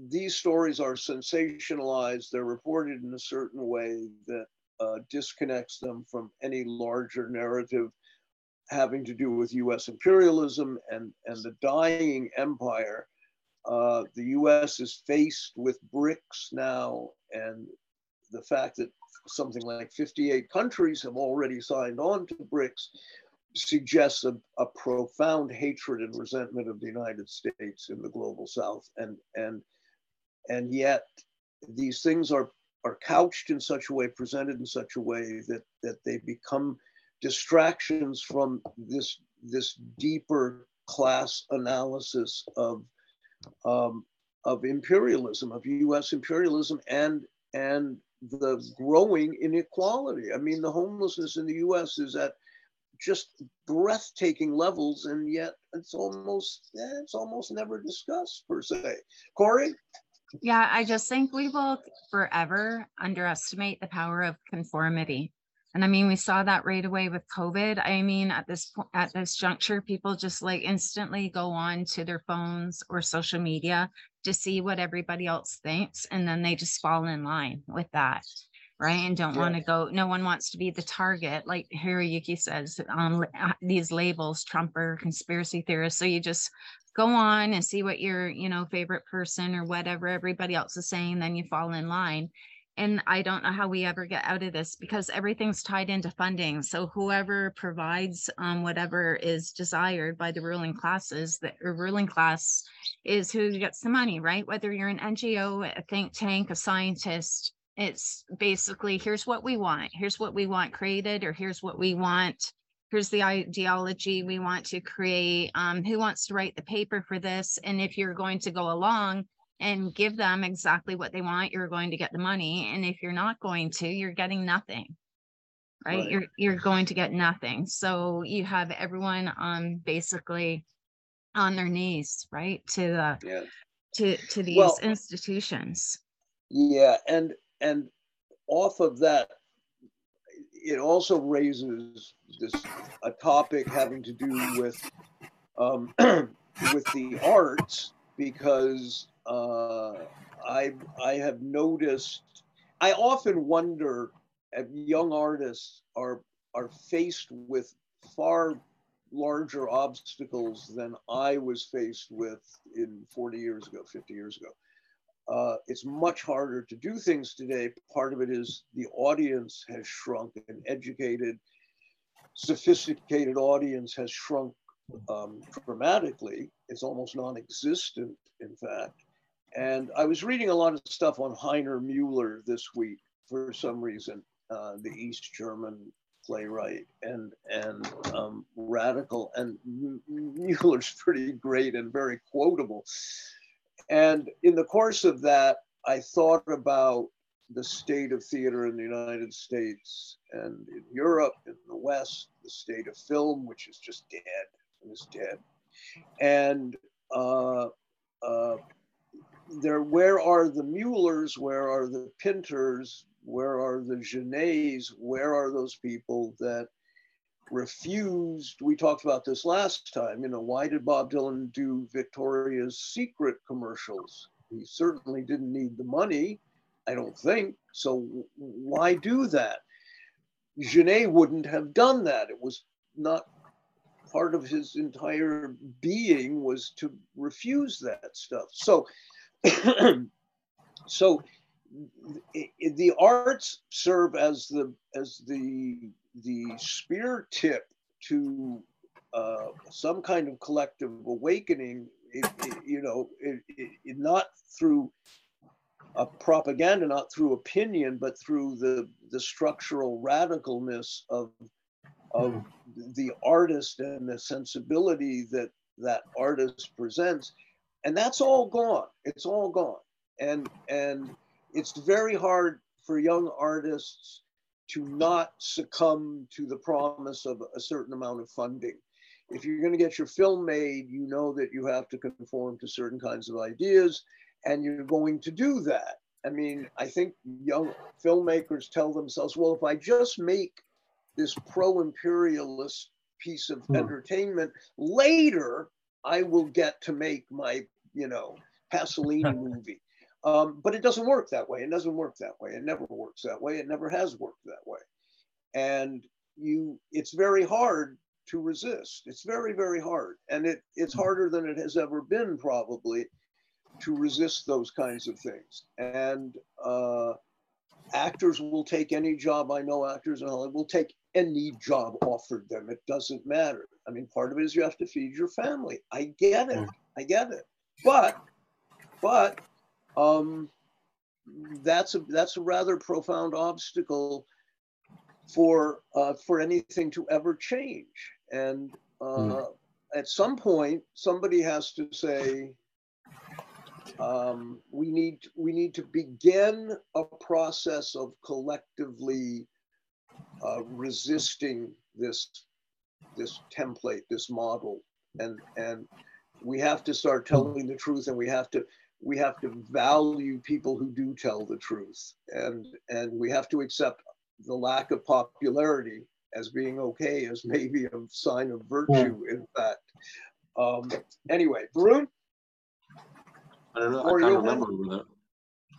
these stories are sensationalized. They're reported in a certain way that uh, disconnects them from any larger narrative having to do with US imperialism and, and the dying empire. Uh, the US is faced with BRICS now, and the fact that something like 58 countries have already signed on to BRICS suggests a, a profound hatred and resentment of the United States in the global South. And, and, and yet, these things are are couched in such a way, presented in such a way that that they become distractions from this this deeper class analysis of um, of imperialism, of U.S. imperialism, and and the growing inequality. I mean, the homelessness in the U.S. is at just breathtaking levels, and yet it's almost eh, it's almost never discussed per se. Cory. Yeah, I just think we will forever underestimate the power of conformity. And I mean, we saw that right away with COVID. I mean, at this point, at this juncture, people just like instantly go on to their phones or social media to see what everybody else thinks, and then they just fall in line with that, right? And don't yeah. want to go. No one wants to be the target, like Hiroyuki says, on um, these labels, Trumper, conspiracy theorist. So you just go on and see what your you know favorite person or whatever everybody else is saying then you fall in line and i don't know how we ever get out of this because everything's tied into funding so whoever provides um, whatever is desired by the ruling classes the ruling class is who gets the money right whether you're an ngo a think tank a scientist it's basically here's what we want. Here's what we want created or here's what we want. Here's the ideology we want to create. Um, who wants to write the paper for this? And if you're going to go along and give them exactly what they want you're going to get the money. And if you're not going to you're getting nothing. Right, right. you're you're going to get nothing. So you have everyone um basically on their knees right to the yeah. to to these well, institutions. Yeah and and off of that it also raises this a topic having to do with um, with the arts because uh, I I have noticed I often wonder if young artists are are faced with far larger obstacles than I was faced with in 40 years ago, 50 years ago. Uh, it's much harder to do things today. Part of it is the audience has shrunk, an educated, sophisticated audience has shrunk um, dramatically. It's almost non existent, in fact. And I was reading a lot of stuff on Heiner Mueller this week for some reason, uh, the East German playwright and and um, radical. And Mueller's pretty great and very quotable. And in the course of that, I thought about the state of theater in the United States and in Europe, in the West, the state of film, which is just dead and is dead. And uh, uh, there, where are the Muellers? Where are the Pinters? Where are the Genets? Where are those people that refused? We talked about this last time. You know, why did Bob Dylan do Victoria's Secret commercials? He certainly didn't need the money, I don't think. So why do that? Genet wouldn't have done that. It was not part of his entire being was to refuse that stuff. So, so the arts serve as the as the the spear tip to uh, some kind of collective awakening. It, it, you know, it, not through a propaganda, not through opinion, but through the the structural radicalness of of mm. the artist and the sensibility that that artist presents and that's all gone it's all gone and and it's very hard for young artists to not succumb to the promise of a certain amount of funding if you're going to get your film made you know that you have to conform to certain kinds of ideas and you're going to do that i mean i think young filmmakers tell themselves well if i just make this pro-imperialist piece of hmm. entertainment. Later, I will get to make my, you know, Pasolini movie. Um, but it doesn't work that way. It doesn't work that way. It never works that way. It never has worked that way. And you, it's very hard to resist. It's very, very hard. And it, it's hmm. harder than it has ever been probably to resist those kinds of things. And uh, actors will take any job. I know actors in Hollywood will take any job offered them. It doesn't matter. I mean, part of it is you have to feed your family. I get it. I get it. But, but, um, that's a that's a rather profound obstacle for uh, for anything to ever change. And uh, mm. at some point, somebody has to say, um, we need we need to begin a process of collectively uh, resisting this this template, this model, and and we have to start telling the truth, and we have to we have to value people who do tell the truth, and and we have to accept the lack of popularity as being okay as maybe a sign of virtue. In fact, um, anyway, Varun. I don't know. I can't remember.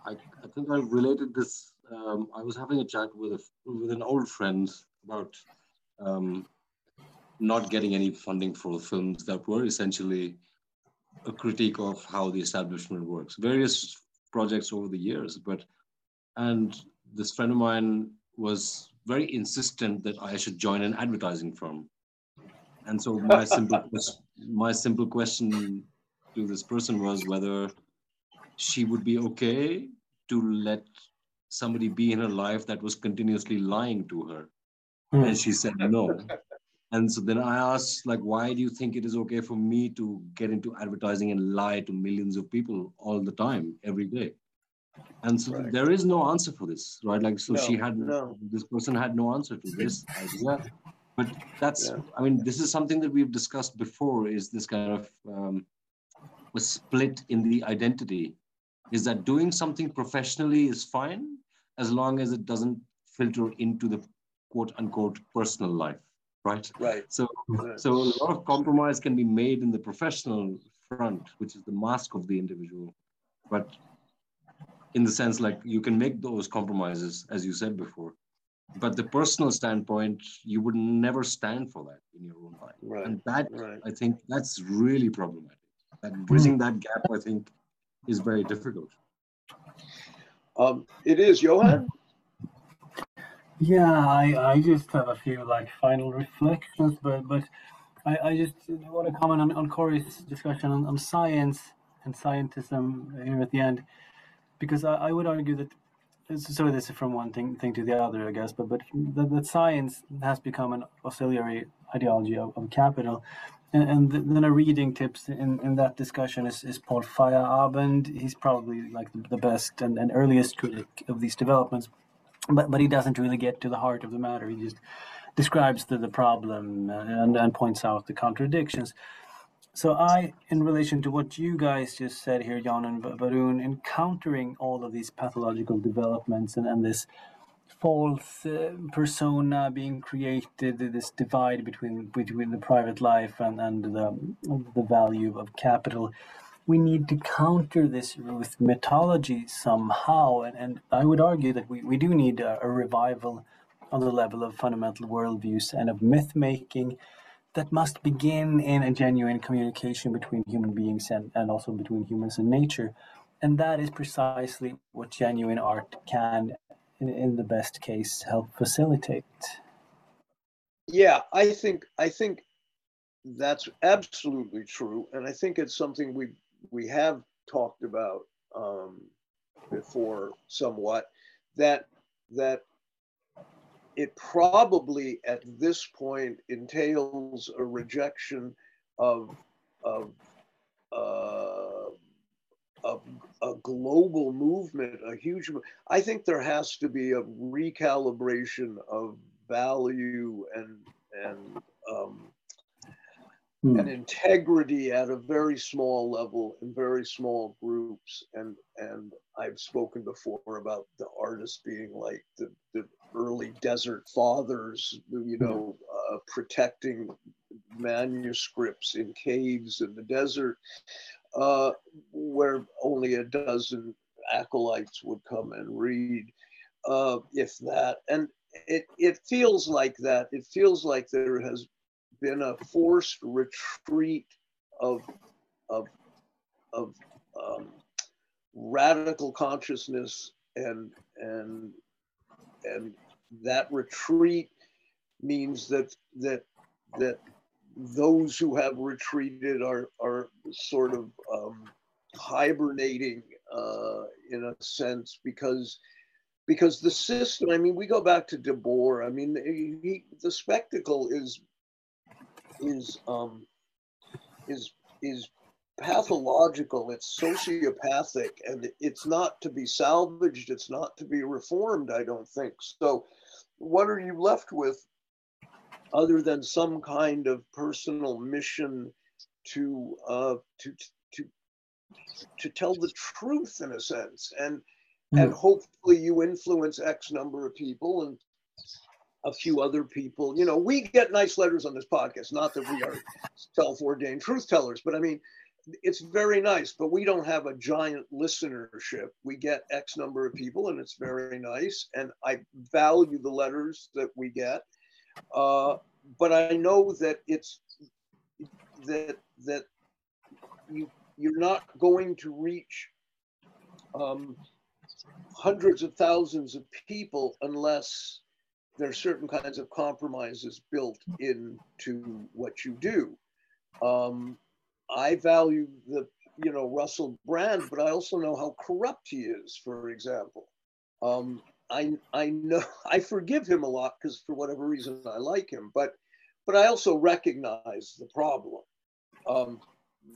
I, I think I related this um, I was having a chat with a, with an old friend about um, not getting any funding for films that were essentially a critique of how the establishment works. Various projects over the years, but and this friend of mine was very insistent that I should join an advertising firm. And so my simple my simple question to this person was whether she would be okay to let somebody be in her life that was continuously lying to her. Mm. And she said no. and so then I asked, like, why do you think it is okay for me to get into advertising and lie to millions of people all the time, every day? And so right. there is no answer for this, right? Like, so no, she had no. this person had no answer to this idea. But that's, yeah. I mean, this is something that we've discussed before. Is this kind of um, a split in the identity? Is that doing something professionally is fine, as long as it doesn't filter into the quote unquote personal life right? Right. So so a lot of compromise can be made in the professional front which is the mask of the individual. But in the sense like you can make those compromises as you said before. But the personal standpoint you would never stand for that in your own life. Right. and that right. i think that's really problematic. That bridging that gap i think is very difficult. Um, it is, Johan? Yeah, I, I just have a few like final reflections, but but I, I just want to comment on, on Cory's discussion on, on science and scientism here at the end, because I, I would argue that so this is from one thing thing to the other, I guess, but but that, that science has become an auxiliary ideology of, of capital, and, and then a reading tips in, in that discussion is, is Paul Feyerabend. He's probably like the, the best and, and earliest critic of these developments, but but he doesn't really get to the heart of the matter. He just describes the, the problem and, and points out the contradictions. So I, in relation to what you guys just said here, Jan and Varun, encountering all of these pathological developments and, and this false uh, persona being created, this divide between between the private life and, and the, the value of capital. We need to counter this with mythology somehow. And, and I would argue that we, we do need a, a revival on the level of fundamental worldviews and of myth making that must begin in a genuine communication between human beings and, and also between humans and nature. And that is precisely what genuine art can in, in the best case help facilitate yeah i think i think that's absolutely true and i think it's something we we have talked about um, before somewhat that that it probably at this point entails a rejection of of uh, a, a global movement, a huge. I think there has to be a recalibration of value and and um, hmm. and integrity at a very small level in very small groups. And and I've spoken before about the artists being like the the early desert fathers, you hmm. know, uh, protecting manuscripts in caves in the desert uh, where only a dozen acolytes would come and read, uh, if that. And it, it feels like that. It feels like there has been a forced retreat of, of, of um, radical consciousness and, and, and that retreat means that, that, that those who have retreated are are sort of um, hibernating uh, in a sense because because the system. I mean, we go back to Debord. I mean, he, the spectacle is is um, is is pathological. It's sociopathic, and it's not to be salvaged. It's not to be reformed. I don't think so. What are you left with? other than some kind of personal mission to uh, to to to tell the truth in a sense, and and hopefully you influence X number of people and a few other people. You know, we get nice letters on this podcast. Not that we are self-ordained truth tellers, but I mean, it's very nice. But we don't have a giant listenership. We get X number of people, and it's very nice. And I value the letters that we get. Uh, but I know that it's that that you you're not going to reach um, hundreds of thousands of people unless there are certain kinds of compromises built into what you do. Um, I value the you know Russell Brand, but I also know how corrupt he is. For example, um, I I know I forgive him a lot because for whatever reason I like him, but but I also recognize the problem. Um,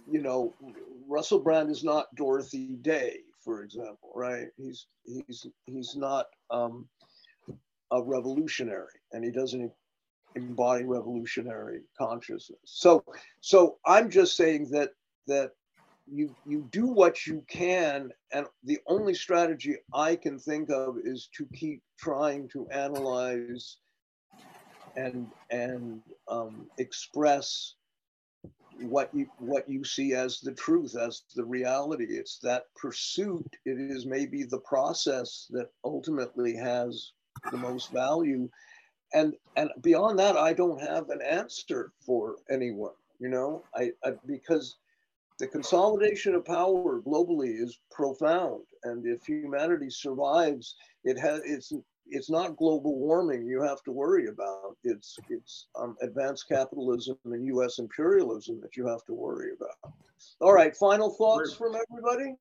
you know, Russell Brand is not Dorothy Day, for example, right? He's he's he's not um, a revolutionary, and he doesn't embody revolutionary consciousness. So so I'm just saying that that you you do what you can and the only strategy i can think of is to keep trying to analyze and and um, express what you what you see as the truth as the reality it's that pursuit it is maybe the process that ultimately has the most value. And and beyond that i don't have an answer for anyone you know? I, I because the consolidation of power globally is profound. And if humanity survives it has it's it's not global warming you have to worry about. It's it's um, advanced capitalism and us imperialism that you have to worry about. All right final thoughts from everybody?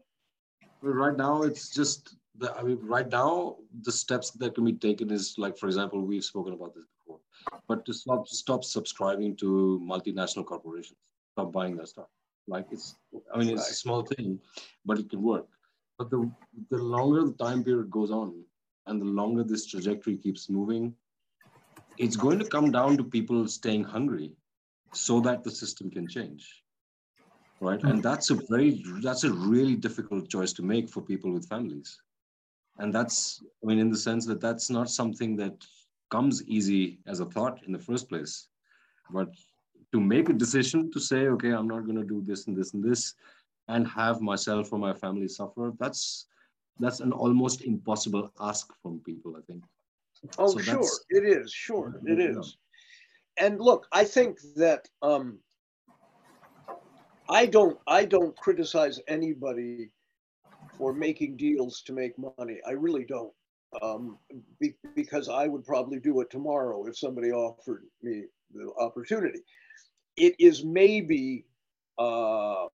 Right now it's just the, i mean right now the steps that can be taken is like for example we've spoken about this before but to stop stop subscribing to multinational corporations, stop buying their stuff. Like it's, I mean, it's a small thing, but it can work. But the the longer the time period goes on, and the longer this trajectory keeps moving, it's going to come down to people staying hungry, so that the system can change right and that's a very that's a really difficult choice to make for people with families and that's i mean in the sense that that's not something that comes easy as a thought in the first place. But to make a decision to say okay i'm not going to do this and this and this and have myself or my family suffer that's that's an almost impossible ask from people i think. Oh so sure. It is. Sure. It is. And look i think that um i don't i don't criticize anybody for making deals to make money. I really don't. Um, be, because I would probably do it tomorrow if somebody offered me the opportunity. It is maybe uh,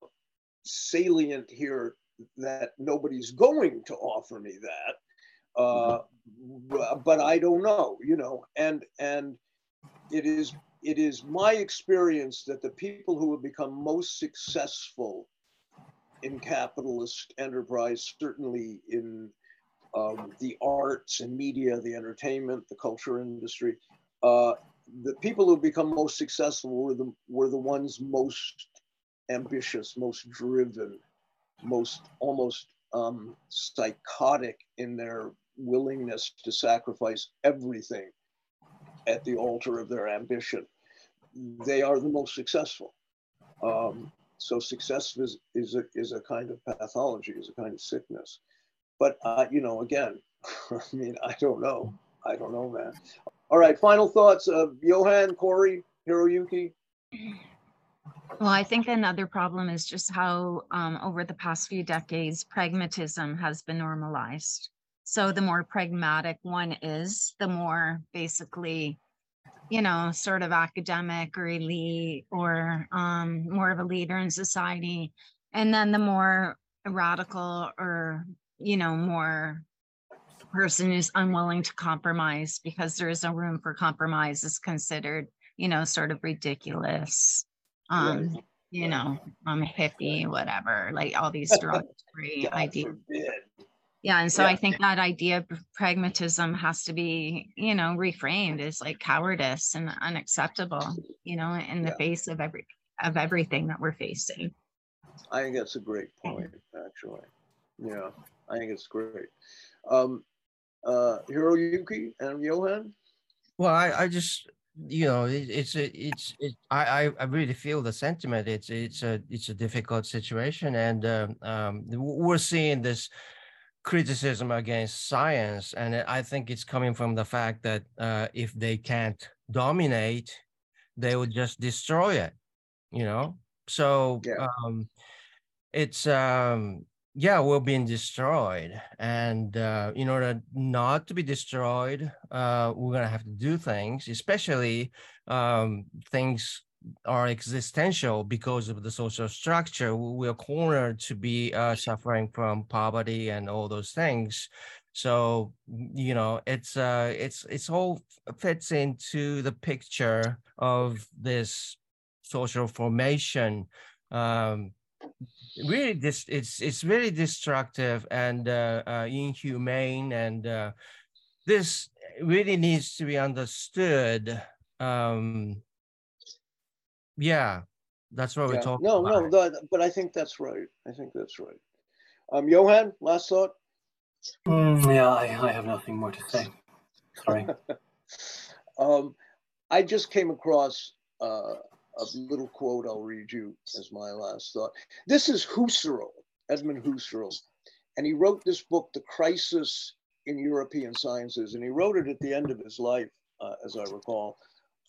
salient here that nobody's going to offer me that, uh, but I don't know, you know, and and it is it is my experience that the people who have become most successful in capitalist enterprise, certainly in um, the arts and media, the entertainment, the culture industry. Uh, the people who become most successful were the were the ones most ambitious, most driven, most almost um, psychotic in their willingness to sacrifice everything at the altar of their ambition. They are the most successful. Um, so success is, is, a, is a kind of pathology, is a kind of sickness. But, uh, you know, again, I mean, I don't know. I don't know, man. All right, final thoughts of Johan, Cory, Hiroyuki? Well, I think another problem is just how um, over the past few decades, pragmatism has been normalized. So the more pragmatic one is, the more basically you know, sort of academic or elite or um, more of a leader in society. And then the more radical or, you know, more person who's unwilling to compromise because there is no room for compromise is considered, you know, sort of ridiculous. Um, right. you know, um hippie, whatever, like all these derogatory ideas. Forbid yeah and so yeah. i think that idea of pragmatism has to be you know reframed as like cowardice and unacceptable you know in the yeah. face of every of everything that we're facing. I think that's a great point actually. Yeah i think it's great. Um uh hiroyuki and johan? Well i i just you know it, it's a, it's it, I I really feel the sentiment. It's it's a it's a difficult situation and um, um we're seeing this criticism against science, and I think it's coming from the fact that uh, if they can't dominate, they would just destroy it. You know, so yeah. um, it's um, yeah, we're being destroyed, and uh, in order not to be destroyed, uh, we're gonna have to do things, especially um, things are existential because of the social structure. We are cornered to be uh, suffering from poverty and all those things. So you know, it's uh, it's it's all fits into the picture of this social formation. Um, really, this it's it's really destructive and uh, uh, inhumane, and uh, this really needs to be understood. Um, yeah, that's what yeah. we're talking no, about. No, no, but I think that's right. I think that's right. Um, Johan, last thought? Mm, yeah, I, I have nothing more to say. Sorry. um, I just came across uh, a little quote I'll read you as my last thought. This is Husserl, Edmund Husserl, and he wrote this book, The Crisis in European Sciences, and he wrote it at the end of his life, uh, as I recall.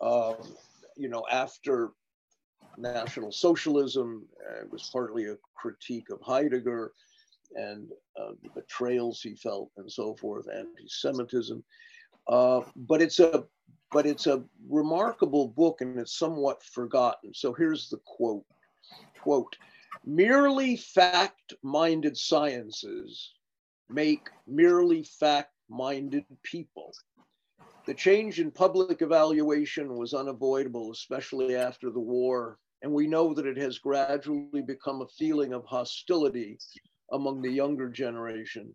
Um, you know, after National Socialism. It was partly a critique of Heidegger and uh, the betrayals he felt and so forth, anti-Semitism. Uh, but it's a but it's a remarkable book and it's somewhat forgotten. So here's the quote: "Quote: Merely fact-minded sciences make merely fact-minded people." The change in public evaluation was unavoidable, especially after the war, and we know that it has gradually become a feeling of hostility among the younger generation.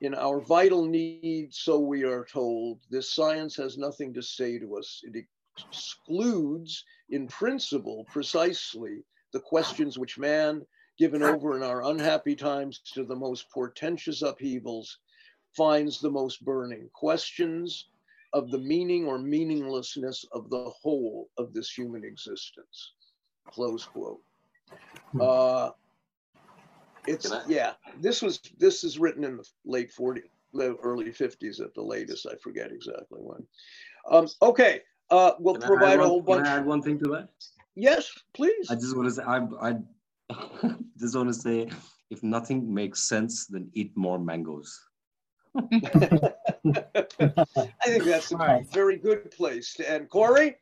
In our vital need, so we are told, this science has nothing to say to us. It excludes, in principle, precisely the questions which man, given over in our unhappy times to the most portentous upheavals, finds the most burning questions of the meaning or meaninglessness of the whole of this human existence. Close quote. Hmm. Uh, it's yeah. This was this is written in the late 40s, early 50s at the latest. I forget exactly when. Um, okay, uh, we'll Can provide add a one- whole can bunch. I add one thing to that? Yes, please. I just want to say, I, I just want to say, if nothing makes sense, then eat more mangoes. I think that's a Right. very good place to end. Cory.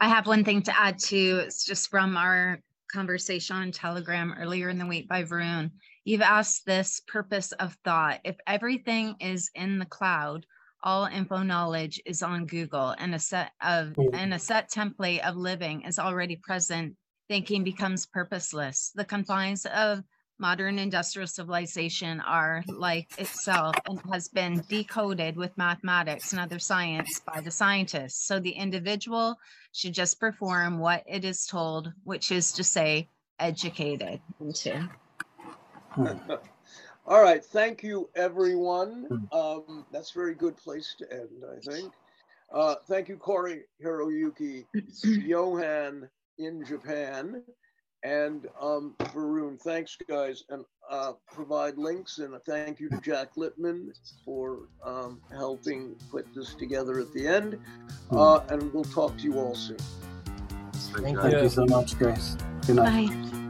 I have one thing to add too. It's just from our conversation on Telegram earlier in the week by Varun. You've asked this purpose of thought. If everything is in the cloud, all info knowledge is on Google and a set of mm. and a set template of living is already present. Thinking becomes purposeless. The confines of modern industrial civilization are like itself and has been decoded with mathematics and other science by the scientists. So the individual should just perform what it is told, which is to say, educated into. All right, thank you, everyone. Hmm. Um, that's a very good place to end, I think. Uh, thank you, Cory Hiroyuki, Johan in Japan, and um, Varun. Thanks, guys, and uh, provide links. And a thank you to Jack Littman for um, helping put this together at the end. Hmm. Uh, and we'll talk to you all soon. Thank Thank you. you so much, guys. Good night. Bye.